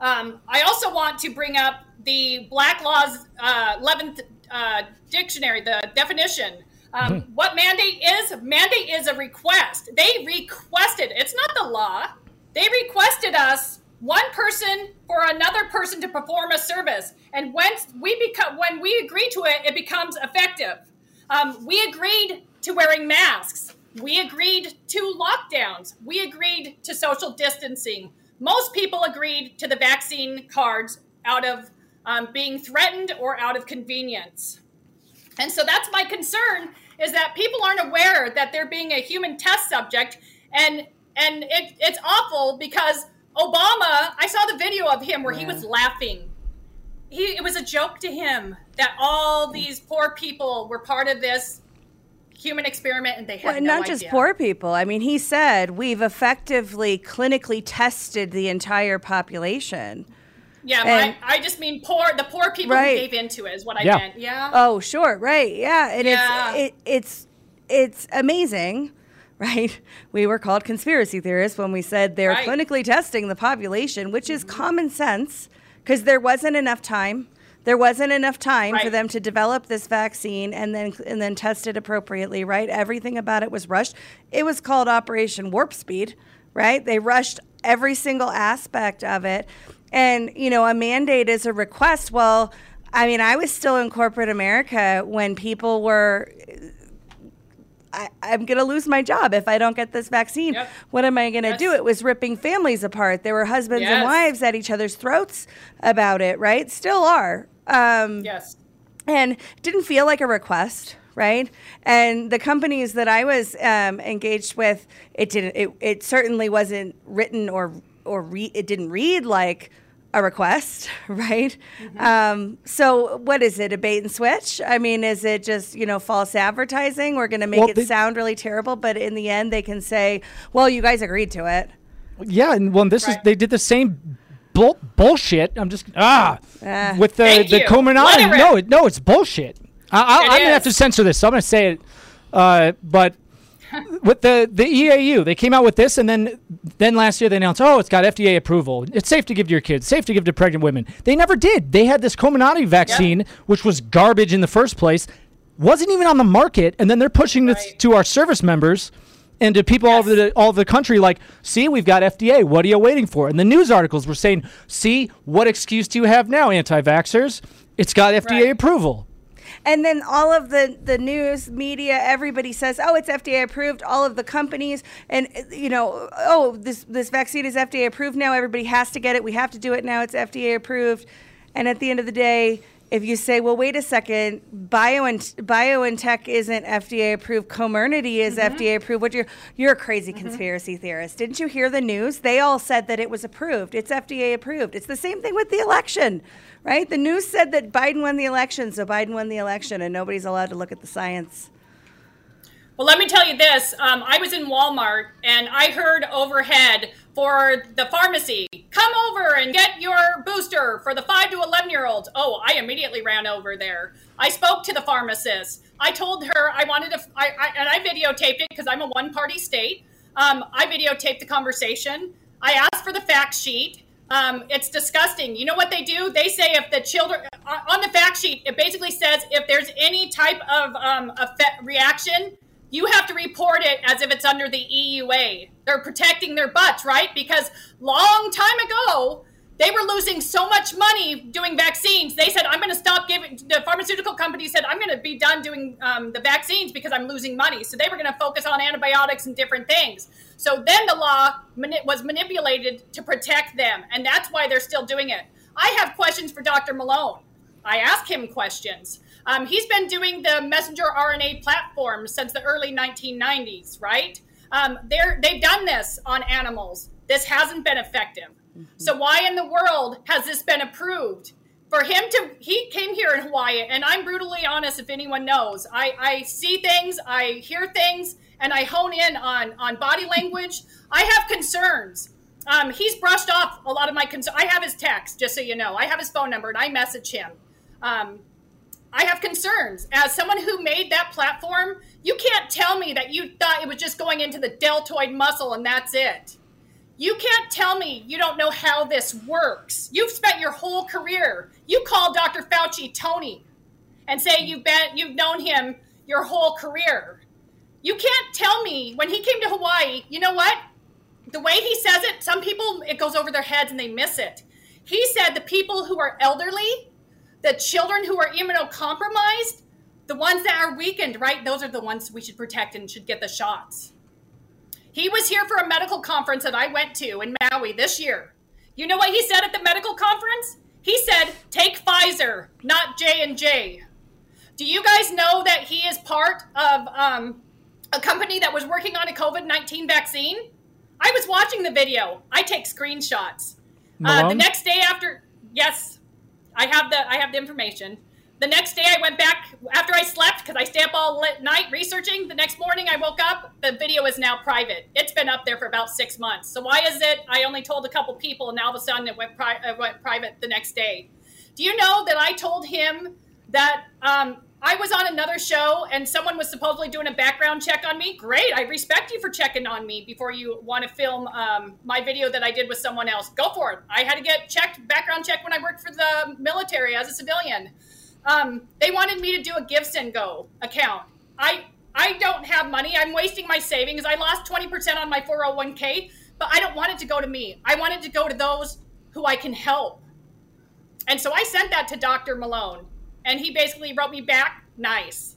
Um, I also want to bring up the Black Law's uh, 11th uh, dictionary, the definition. Um, What mandate is? Mandate is a request. They requested, it's not the law. They requested us one person for another person to perform a service. And when we become when we agree to it, it becomes effective. Um, we agreed to wearing masks. We agreed to lockdowns. We agreed to social distancing. Most people agreed to the vaccine cards out of um, being threatened or out of convenience. And so that's my concern is that people aren't aware that they're being a human test subject and and it, it's awful because Obama, I saw the video of him where he was laughing. He, it was a joke to him that all these poor people were part of this human experiment and they had Well, no not just poor people. I mean, he said we've effectively clinically tested the entire population. Yeah, and- my, I just mean poor. The poor people Right. who gave into it is what I Yeah. meant. Yeah. Oh, sure, right, yeah, and Yeah. it's it, it's it's amazing, *laughs* right? We were called conspiracy theorists when we said they're Right. clinically testing the population, which is mm-hmm. common sense because there wasn't enough time. There wasn't enough time for them to develop this vaccine and then and then test it appropriately, right? Everything about it was rushed. It was called Operation Warp Speed, right? They rushed every single aspect of it. And, you know, a mandate is a request. Well, I mean, I was still in corporate America when people were I, I'm going to lose my job if I don't get this vaccine. Yep. What am I going to Yes. do? It was ripping families apart. There were husbands and wives at each other's throats about it, right? Still are. Um, yes. and didn't feel like a request right and the companies that i was um, engaged with it didn't it, it certainly wasn't written or or re- it didn't read like a request *laughs* right um, so what is it a bait and switch i mean is it just you know false advertising we're going to make Well, it they- sound really terrible but in the end they can say well you guys agreed to it Yeah, and well, this is they did the same bull, bullshit. I'm just ah Ah. with the the you. Comirnaty. No, rip. it, no, it's bullshit. I, I, It I'm gonna have to censor this. So I'm gonna say it. Uh, but with the the EAU, they came out with this, and then then last year they announced, oh, it's got FDA approval. It's safe to give to your kids. Safe to give to pregnant women. They never did. They had this Comirnaty vaccine, which was garbage in the first place. Wasn't even on the market, and then they're pushing this Right. to our service members And to people all over the all over the country, like, see, we've got FDA. What are you waiting for? And the news articles were saying, see, what excuse do you have now, anti-vaxxers? It's got FDA Right. approval. And then all of the, the news media, everybody says, "Oh, it's FDA approved." All of the companies, and you know, oh, this this vaccine is FDA approved now. Everybody has to get it. We have to do it now. It's FDA approved. And at the end of the day, if you say, "Well, wait a second, Bio and Bio and BioNTech isn't FDA approved, Comirnaty is mm-hmm. FDA approved," what you're you're a crazy mm-hmm. conspiracy theorist. Didn't you hear the news? They all said that it was approved. It's FDA approved. It's the same thing with the election right? The news said that Biden won the election, so Biden won the election, and nobody's allowed to look at the science. Well, let me tell you this. Um, I was in Walmart and I heard overhead for the pharmacy, come over and get your booster for the 5 to 11 year olds. Oh, I immediately ran over there. I spoke to the pharmacist. I told her I wanted to, I, I, and I videotaped it because I'm a one party state. Um, I videotaped the conversation. I asked for the fact sheet. Um, it's disgusting. You know what they do? They say if the children uh, on the fact sheet, it basically says if there's any type of um, reaction, you have to report it as if it's under the EUA. They're protecting their butts, right? Because long time ago, they were losing so much money doing vaccines. They said, I'm going to stop giving, the pharmaceutical company said, I'm going to be done doing um, the vaccines because I'm losing money. So they were going to focus on antibiotics and different things. So then the law mani- was manipulated to protect them. And that's why they're still doing it. I have questions for Dr. Malone. I ask him questions. Um, he's been doing the messenger RNA platform since the early 1990s, right? Um, they're, they've done this on animals. This hasn't been effective. So why in the world has this been approved? For him to, he came here in Hawaii, and I'm brutally honest. If anyone knows, I, I see things, I hear things, and I hone in on on body language. I have concerns. Um, he's brushed off a lot of my concerns. I have his text, just so you know. I have his phone number, and I message him. Um, I have concerns. As someone who made that platform, you can't tell me that you thought it was just going into the deltoid muscle and that's it. You can't tell me you don't know how this works. You've spent your whole career. You call Dr. Fauci Tony and say you've been you've known him your whole career. You can't tell me when he came to Hawaii, you know what? The way he says it, some people it goes over their heads and they miss it. He said the people who are elderly, the children who are immunocompromised, the ones that are weakened, right? Those are the ones we should protect and should get the shots. He was here for a medical conference that I went to in Maui this year. You know what he said at the medical conference? He said, "Take Pfizer, not J and J." Do you guys know that he is part of um, a company that was working on a COVID nineteen vaccine? I was watching the video. I take screenshots. Uh, the next day after, yes, I have the I have the information. The next day I went back after I slept because I stay up all lit night researching. The next morning I woke up. The video is now private. It's been up there for about six months. So why is it I only told a couple people and now all of a sudden it went, pri- it went private the next day? Do you know that I told him that um, I was on another show and someone was supposedly doing a background check on me? Great. I respect you for checking on me before you want to film um, my video that I did with someone else. Go for it. I had to get checked, background check when I worked for the military as a civilian. Um, they wanted me to do a Give Send Go account. I I don't have money. I'm wasting my savings. I lost 20% on my 401k, but I don't want it to go to me. I want it to go to those who I can help. And so I sent that to Dr. Malone, and he basically wrote me back, nice.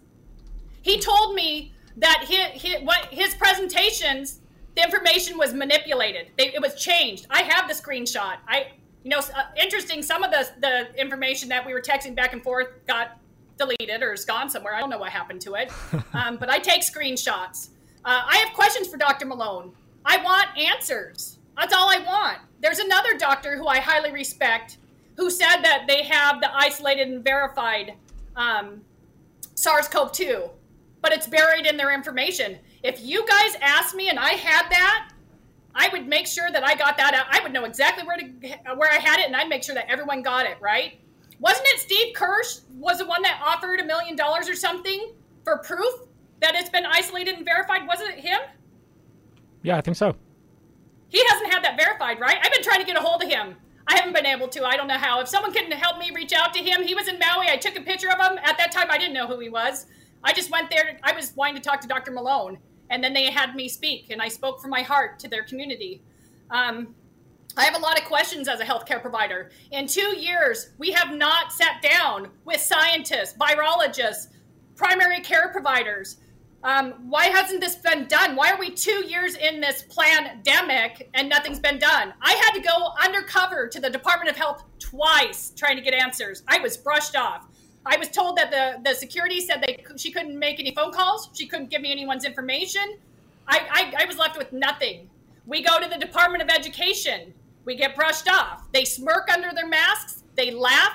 He told me that his, his, what, his presentations, the information was manipulated. They, it was changed. I have the screenshot. I, you know, uh, interesting. Some of the the information that we were texting back and forth got deleted or is gone somewhere. I don't know what happened to it. *laughs* um, but I take screenshots. Uh, I have questions for Dr. Malone. I want answers. That's all I want. There's another doctor who I highly respect who said that they have the isolated and verified um, SARS CoV 2, but it's buried in their information. If you guys asked me and I had that, I would make sure that I got that out. I would know exactly where to where I had it, and I'd make sure that everyone got it right. Wasn't it Steve Kirsch was the one that offered a million dollars or something for proof that it's been isolated and verified? Wasn't it him? Yeah, I think so. He hasn't had that verified, right? I've been trying to get a hold of him. I haven't been able to. I don't know how. If someone can help me reach out to him, he was in Maui. I took a picture of him. At that time, I didn't know who he was. I just went there. I was wanting to talk to Dr. Malone. And then they had me speak, and I spoke from my heart to their community. Um, I have a lot of questions as a healthcare provider. In two years, we have not sat down with scientists, virologists, primary care providers. Um, why hasn't this been done? Why are we two years in this pandemic and nothing's been done? I had to go undercover to the Department of Health twice trying to get answers. I was brushed off. I was told that the, the security said they she couldn't make any phone calls. She couldn't give me anyone's information. I, I, I was left with nothing. We go to the Department of Education. We get brushed off. They smirk under their masks. They laugh.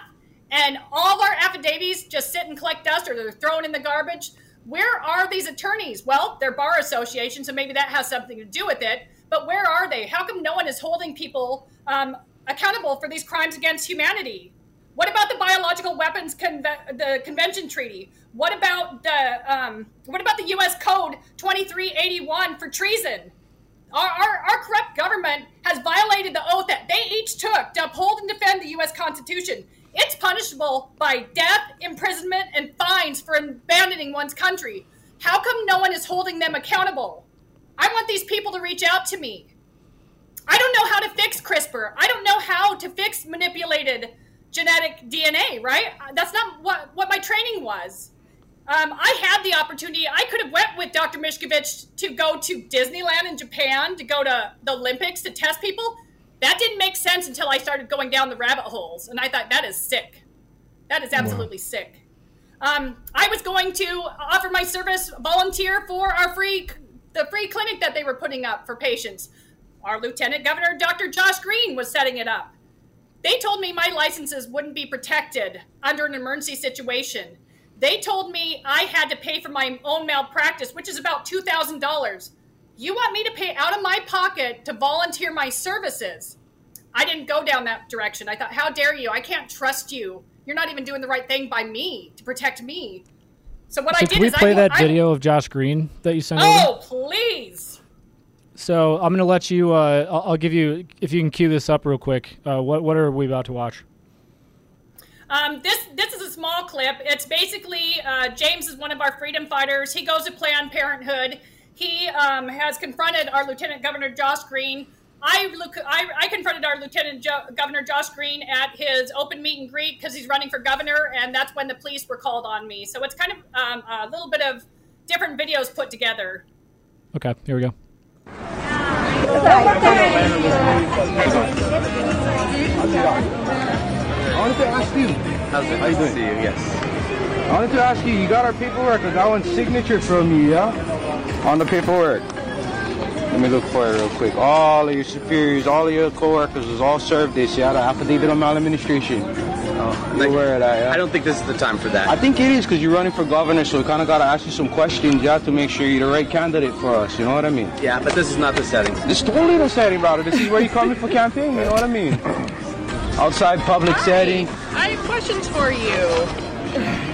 And all our affidavits just sit and collect dust or they're thrown in the garbage. Where are these attorneys? Well, they're bar associations, so maybe that has something to do with it. But where are they? How come no one is holding people um, accountable for these crimes against humanity? What about the biological weapons conve- the convention treaty? What about the um, what about the U.S. Code 2381 for treason? Our, our, our, corrupt government has violated the oath that they each took to uphold and defend the U.S. Constitution. It's punishable by death, imprisonment, and fines for abandoning one's country. How come no one is holding them accountable? I want these people to reach out to me. I don't know how to fix CRISPR. I don't know how to fix manipulated genetic DNA, right? That's not what, what my training was. Um, I had the opportunity. I could have went with Dr. Miscovich to go to Disneyland in Japan, to go to the Olympics to test people. That didn't make sense until I started going down the rabbit holes, and I thought that is sick. That is absolutely wow. sick. Um, I was going to offer my service, volunteer for our free, the free clinic that they were putting up for patients. Our Lieutenant Governor, Dr. Josh Green, was setting it up. They told me my licenses wouldn't be protected under an emergency situation. They told me I had to pay for my own malpractice, which is about $2,000. You want me to pay out of my pocket to volunteer my services? I didn't go down that direction. I thought, how dare you? I can't trust you. You're not even doing the right thing by me to protect me. So what so I did can we is play I, that I, video of Josh Green that you sent me? Oh, over? please. So I'm gonna let you. Uh, I'll, I'll, give you if you can cue this up real quick. Uh, what what are we about to watch? Um, this this is a small clip. It's basically uh, James is one of our freedom fighters. He goes to Planned Parenthood. He um, has confronted our Lieutenant Governor Josh Green. I, look, I, I confronted our Lieutenant jo- Governor Josh Green at his open meet and greet because he's running for governor, and that's when the police were called on me. So it's kind of um, a little bit of different videos put together. Okay, here we go. I wanted to ask you. How's it? How you doing? See you. Yes. I wanted to ask you. You got our paperwork. I got one signature from you. Yeah. On the paperwork. Let me look for it real quick. All of your superiors, all of your coworkers was all served this. Yeah, the affidavit on maladministration. Oh, you aware of that? Yeah? I don't think this is the time for that. I think it is because you're running for governor, so we kind of got to ask you some questions. You have to make sure you're the right candidate for us. You know what I mean? Yeah, but this is not the setting. This is totally the setting, brother. This is where you coming for campaign. You know what I mean? Outside public Hi. setting. I have questions for you.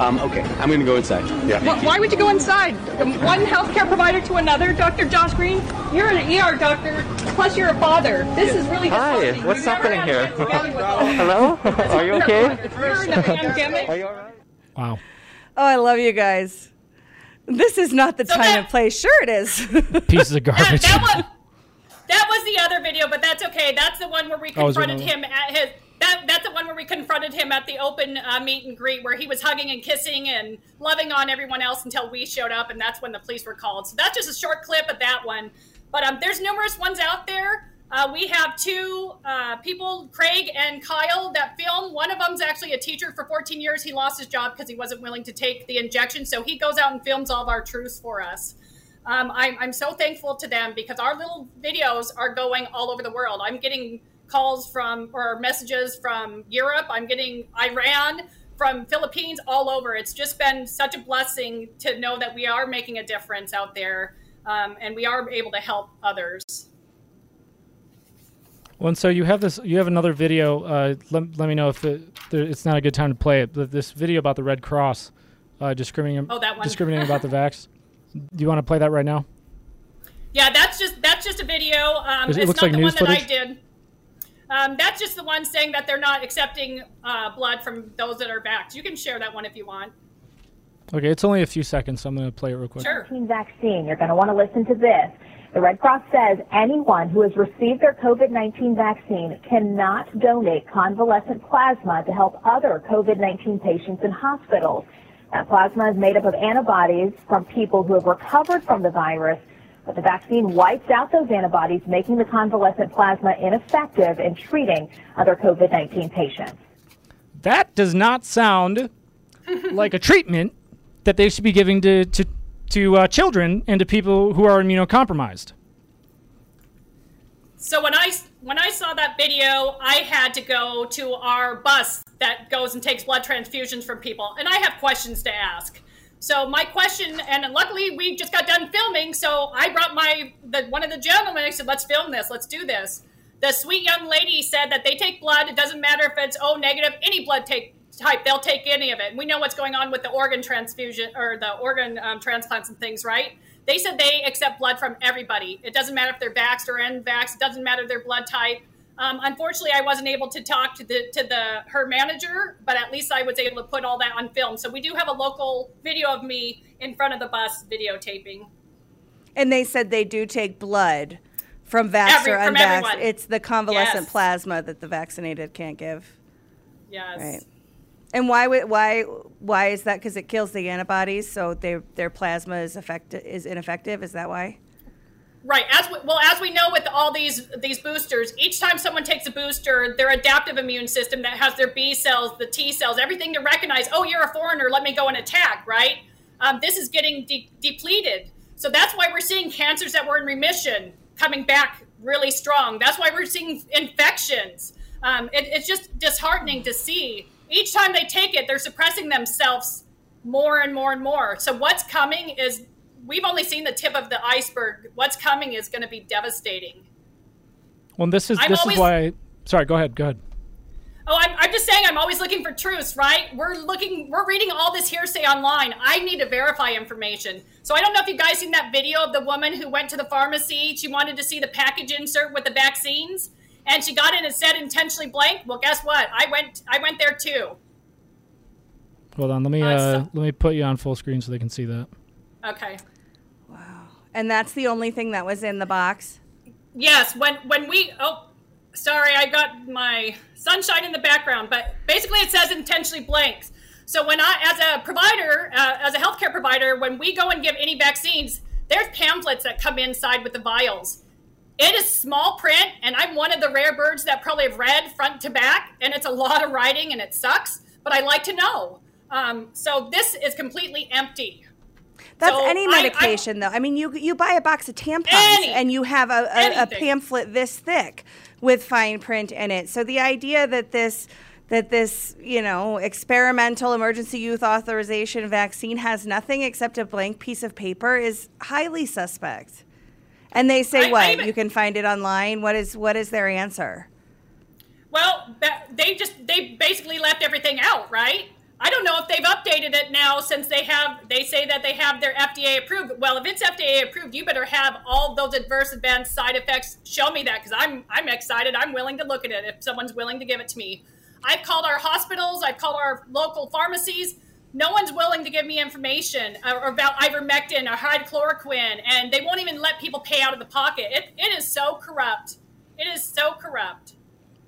Um, okay, I'm going to go inside. Yeah. Wh- why would you go inside? From one healthcare provider to another, Dr. Josh Green? You're an ER doctor, plus you're a father. This is really Hi, what's We've happening here? this together with us. Hello? Are you okay? You're in a. Are you all right? Wow. Oh, I love you guys. This is not the So time that- and place. Sure, it is. *laughs* Pieces of garbage. that was that was the other video, but that's okay. That's the one where we Oh, is there confronted another him at his. That, that's the one where we confronted him at the open uh, meet and greet, where he was hugging and kissing and loving on everyone else until we showed up, and that's when the police were called. So that's just a short clip of that one. But um, there's numerous ones out there. Uh, we have two uh, people, Craig and Kyle, that film. One of them's actually a teacher for 14 years. He lost his job because he wasn't willing to take the injection, so he goes out and films all of our truths for us. Um, I'm, I'm so thankful to them because our little videos are going all over the world. I'm getting calls from or messages from Europe. I'm getting Iran, from Philippines, all over. It's just been such a blessing to know that we are making a difference out there um, and we are able to help others. Well, and so you have this. You have another video. Uh, let, let me know if it, it's not a good time to play it. But this video about the Red Cross uh, discriminating. Oh, that one. discriminating about the *laughs* vax. Do you want to play that right now? Yeah, that's just that's just a video. Um, It it's looks not like the news one that I did. Um, that's just the one saying that they're not accepting uh, blood from those that are vaxxed. You can share that one if you want. Okay, it's only a few seconds, so I'm going to play it real quick. Sure. vaccine. You're going to want to listen to this. The Red Cross says anyone who has received their COVID-19 vaccine cannot donate convalescent plasma to help other COVID-19 patients in hospitals. That plasma is made up of antibodies from people who have recovered from the virus, but the vaccine wipes out those antibodies, making the convalescent plasma ineffective in treating other COVID-19 patients. That does not sound *laughs* like a treatment that they should be giving to to to uh, children and to people who are immunocompromised. So when I when I saw that video, I had to go to our bus that goes and takes blood transfusions from people, and I have questions to ask. So my question, and luckily we just got done filming, so I brought my the one of the gentlemen. I said, "Let's film this. Let's do this." The sweet young lady said that they take blood. It doesn't matter if it's O negative, any blood take type, they'll take any of it. And we know what's going on with the organ transfusion or the organ um, transplants and things, right? They said they accept blood from everybody. It doesn't matter if they're vaxxed or unvaxxed. It doesn't matter their blood type. Um, unfortunately, I wasn't able to talk to the to the her manager, but at least I was able to put all that on film. So we do have a local video of me in front of the bus videotaping. And they said they do take blood from vax Every- or unvaxxed. It's the convalescent Yes. plasma that the vaccinated can't give. Yes. Right. And why why why is that? Because it kills the antibodies, so their their plasma is effective is ineffective. Is that why? Right. As we, well as we know with all these these boosters, each time someone takes a booster, their adaptive immune system that has their B cells, the T cells, everything to recognize. Oh, you're a foreigner. Let me go and attack. Right. Um, this is getting de- depleted. So that's why we're seeing cancers that were in remission coming back really strong. That's why we're seeing infections. Um, it, it's just disheartening to see. Each time they take it, they're suppressing themselves more and more and more. So what's coming is we've only seen the tip of the iceberg. What's coming is going to be devastating. Well, this is I'm this always- is why. Sorry, go ahead. Go ahead. Oh, I'm, I'm just saying, I'm always looking for truths, right? We're looking, we're reading all this hearsay online. I need to verify information. So I don't know if you guys seen that video of the woman who went to the pharmacy. She wanted to see the package insert with the vaccines, and she got in and said intentionally blank. Well, guess what? I went, I went there too. Hold on. Let me Uh, uh, so- let me put you on full screen so they can see that. Okay. And that's the only thing that was in the box. Yes, when when we oh sorry, I got my sunshine in the background, but basically it says intentionally blanks. So when I as a provider, uh, as a healthcare provider, when we go and give any vaccines, there's pamphlets that come inside with the vials. It is small print, and I'm one of the rare birds that probably have read front to back, and it's a lot of writing and it sucks, but I like to know. Um, so this is completely empty. That's So any I- I- medication, though. I mean, you you buy a box of tampons Any- and you have a, a, a pamphlet this thick with fine print in it. So the idea that this that this you know experimental emergency youth authorization vaccine has nothing except a blank piece of paper is highly suspect. And they say I- I what even- you can find it online. What is what is their answer? Well, they just they basically left everything out, right? I don't know if they've updated it now since they have they say that they have their FDA approved. Well, if it's FDA approved, you better have all those adverse events, side effects. Show me that because I'm I'm excited. I'm willing to look at it if someone's willing to give it to me. I've called our hospitals. I've called our local pharmacies. No one's willing to give me information uh, about ivermectin or hydrochloroquine, and they won't even let people pay out of the pocket. It, it is so corrupt. It is so corrupt.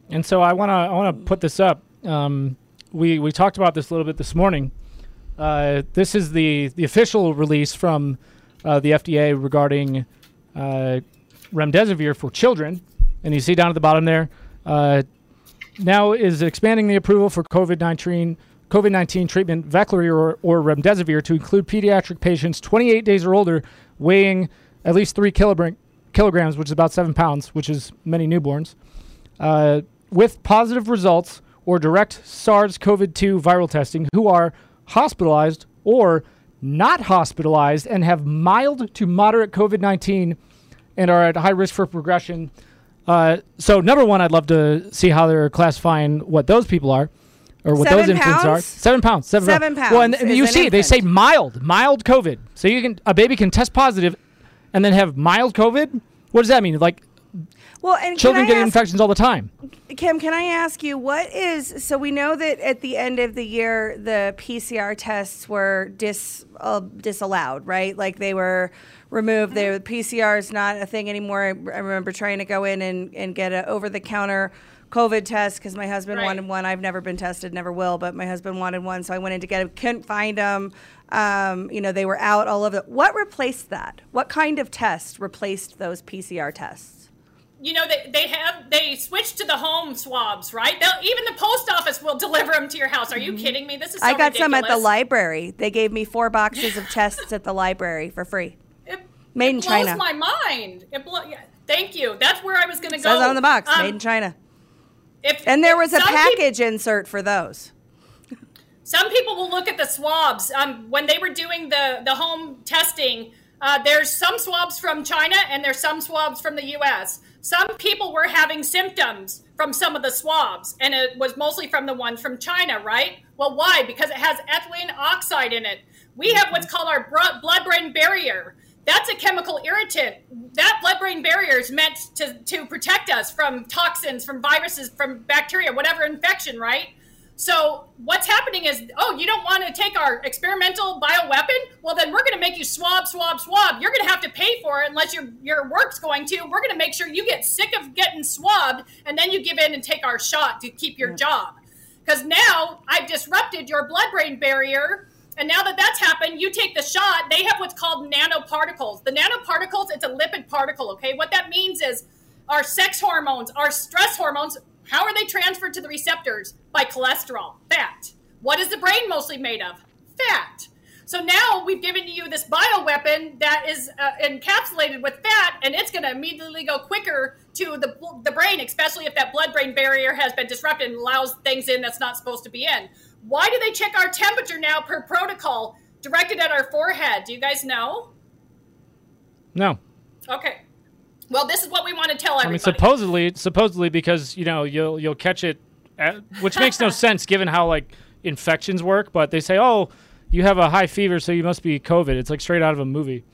And so I want to I want to put this up. Um, we we talked about this a little bit this morning. Uh, this is the the official release from uh, the FDA regarding uh, remdesivir for children, and you see down at the bottom there. Uh, now is expanding the approval for COVID nineteen COVID nineteen treatment Veklury or, or remdesivir to include pediatric patients 28 days or older, weighing at least three kilogram, kilograms, which is about seven pounds, which is many newborns uh, with positive results or direct SARS CoV 2 viral testing who are hospitalized or not hospitalized and have mild to moderate COVID 19 and are at high risk for progression. Uh, so, number one, I'd love to see how they're classifying what those people are. Or what Seven those infants are. pounds? Seven pounds. Seven, Seven Well, and, and you an see, they say mild, mild COVID. So you can a baby can test positive, and then have mild COVID. What does that mean? Like Well, and children get ask, infections all the time. Kim, can I ask you what is so we know that at the end of the year the PCR tests were dis uh, disallowed, right? Like they were removed. The PCR is not a thing anymore. I, I remember trying to go in and, and get an over the counter COVID test because my husband Right. wanted one. I've never been tested, never will, but my husband wanted one, so I went in to get it. Couldn't find them. Um, you know, they were out all over. The, what replaced that? What kind of test replaced those PCR tests? You know they, they have they switched to the home swabs right They'll, even the post office will *laughs* deliver them to your house are you kidding me this is so Mm-hmm. I got some at the library. They gave me four boxes of *laughs* tests at the library for free. Made in blows China. my mind it blow, yeah, thank you that's where i was going to go Says on the box, Um, made in China. if, And there was a package insert for those. Some people will look at the swabs um, when they were doing the the home testing. Uh, there's some swabs from China and there's some swabs from the U.S. Some people were having symptoms from some of the swabs, and it was mostly from the ones from China, right? Well, why? Because it has ethylene oxide in it. We have what's called our blood brain barrier. That's a chemical irritant. That blood brain barrier is meant to, to protect us from toxins, from viruses, from bacteria, whatever infection, right? So what's happening is, oh, you don't want to take our experimental bioweapon? Well, then we're going to make you swab, swab, swab. You're going to have to pay for it unless your your work's going to. We're going to make sure you get sick of getting swabbed, and then you give in and take our shot to keep your job. Because now I've disrupted your blood-brain barrier, and now that that's happened, you take the shot. They have what's called nanoparticles. The nanoparticles, it's a lipid particle. Okay, what that means is our sex hormones, our stress hormones, how are they transferred to the receptors? By cholesterol, fat. What is the brain mostly made of? Fat. So now we've given you this bioweapon that is uh, encapsulated with fat, and it's going to immediately go quicker to the, the brain, especially if that blood brain barrier has been disrupted and allows things in that's not supposed to be in. Why do they check our temperature now per protocol directed at our forehead? Do you guys know? No. Okay. Well, this is what we want to tell I mean, supposedly, supposedly because you know you'll you'll catch it, at, which makes no *laughs* sense given how like infections work. But they say, oh, you have a high fever, so you must be COVID. It's like straight out of a movie.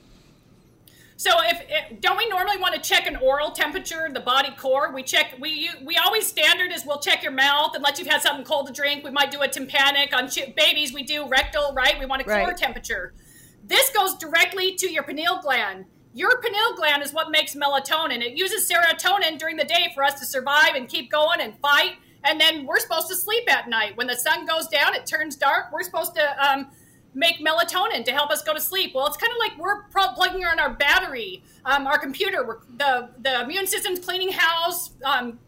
So if, if don't we normally want to check an oral temperature, the body core? We check we you- we always standard is we'll check your mouth unless you've had something cold to drink. We might do a tympanic on chi- babies. We do rectal, right? We want a core Right. temperature. This goes directly to your pineal gland. Your pineal gland is what makes melatonin. It uses serotonin during the day for us to survive and keep going and fight. And then we're supposed to sleep at night. When the sun goes down, it turns dark. We're supposed to um, make melatonin to help us go to sleep. Well, it's kind of like we're plugging in our battery, um, our computer. The the immune system's cleaning house. Um,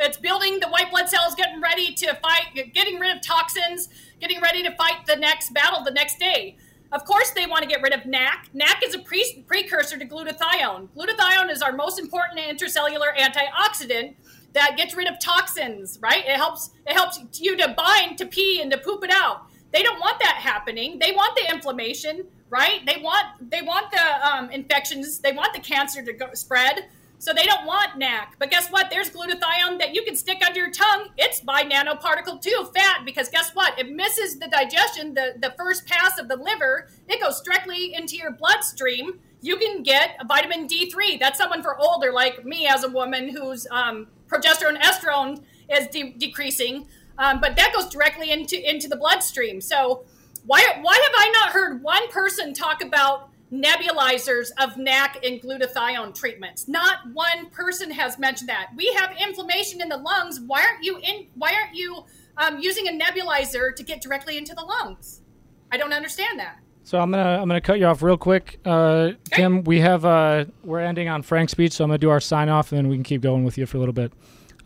it's building the white blood cells, getting ready to fight, getting rid of toxins, getting ready to fight the next battle the next day. Of course, they want to get rid of NAC. NAC is a pre- precursor to glutathione. Glutathione is our most important intracellular antioxidant that gets rid of toxins. Right? It helps. It helps you to bind to pee and to poop it out. They don't want that happening. They want the inflammation. Right? They want. They want the um, infections. They want the cancer to go, spread. So they don't want NAC. But guess what? There's glutathione that you can stick under your tongue. It's by nanoparticle too, fat, because guess what? It misses the digestion, the, the first pass of the liver. It goes directly into your bloodstream. You can get a vitamin D3. That's someone for older, like me as a woman whose um, progesterone estrone is de- decreasing. Um, but that goes directly into, into the bloodstream. So why, why have I not heard one person talk about nebulizers of NAC and glutathione treatments. Not one person has mentioned that. We have inflammation in the lungs. Why aren't you in? Why aren't you um, using a nebulizer to get directly into the lungs? I don't understand that. So I'm gonna I'm gonna cut you off real quick, uh, Kim. We have uh, we're ending on Frank's speech, so I'm gonna do our sign off, and then we can keep going with you for a little bit.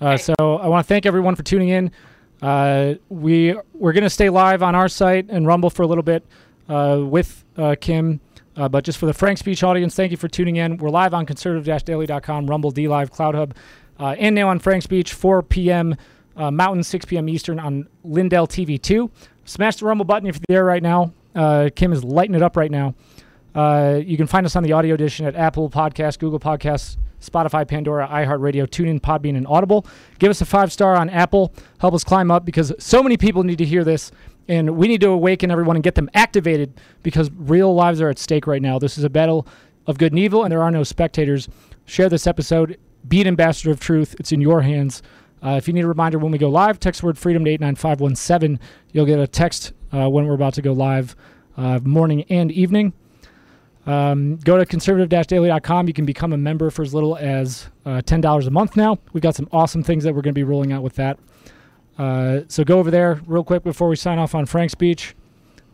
Uh, so I want to thank everyone for tuning in. Uh, we we're gonna stay live on our site and Rumble for a little bit uh, with uh, Kim. Uh, but just for the Frank Speech audience, thank you for tuning in. We're live on conservative-daily.com, Rumble, D Live, Cloud Hub, uh, and now on Frank Speech, 4 p.m. Uh, Mountain, 6 p.m. Eastern on Lindell TV 2. Smash the Rumble button if you're there right now. Uh, Kim is lighting it up right now. Uh, you can find us on the audio edition at Apple Podcasts, Google Podcasts, Spotify, Pandora, iHeartRadio, TuneIn, Podbean, and Audible. Give us a five star on Apple. Help us climb up because so many people need to hear this, and we need to awaken everyone and get them activated because real lives are at stake right now. This is a battle of good and evil, and there are no spectators. Share this episode. Be an ambassador of truth. It's in your hands. Uh, if you need a reminder when we go live, text word freedom to 89517. You'll get a text uh, when we're about to go live, uh, morning and evening. Um, go to conservative-daily.com. You can become a member for as little as uh, $10 a month now. We've got some awesome things that we're going to be rolling out with that. Uh, so go over there real quick before we sign off on Frank's speech.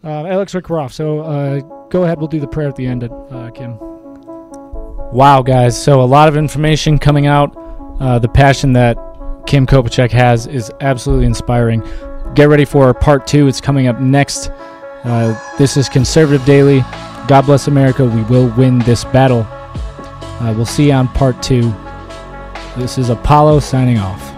Uh, Alex Rick we're off. So uh, go ahead. We'll do the prayer at the end, uh, Kim. Wow, guys. So a lot of information coming out. Uh, the passion that Kim Kopetsek has is absolutely inspiring. Get ready for part two. It's coming up next. This is Conservative Daily. God bless America. We will win this battle. We'll see you on part two. This is Apollo signing off.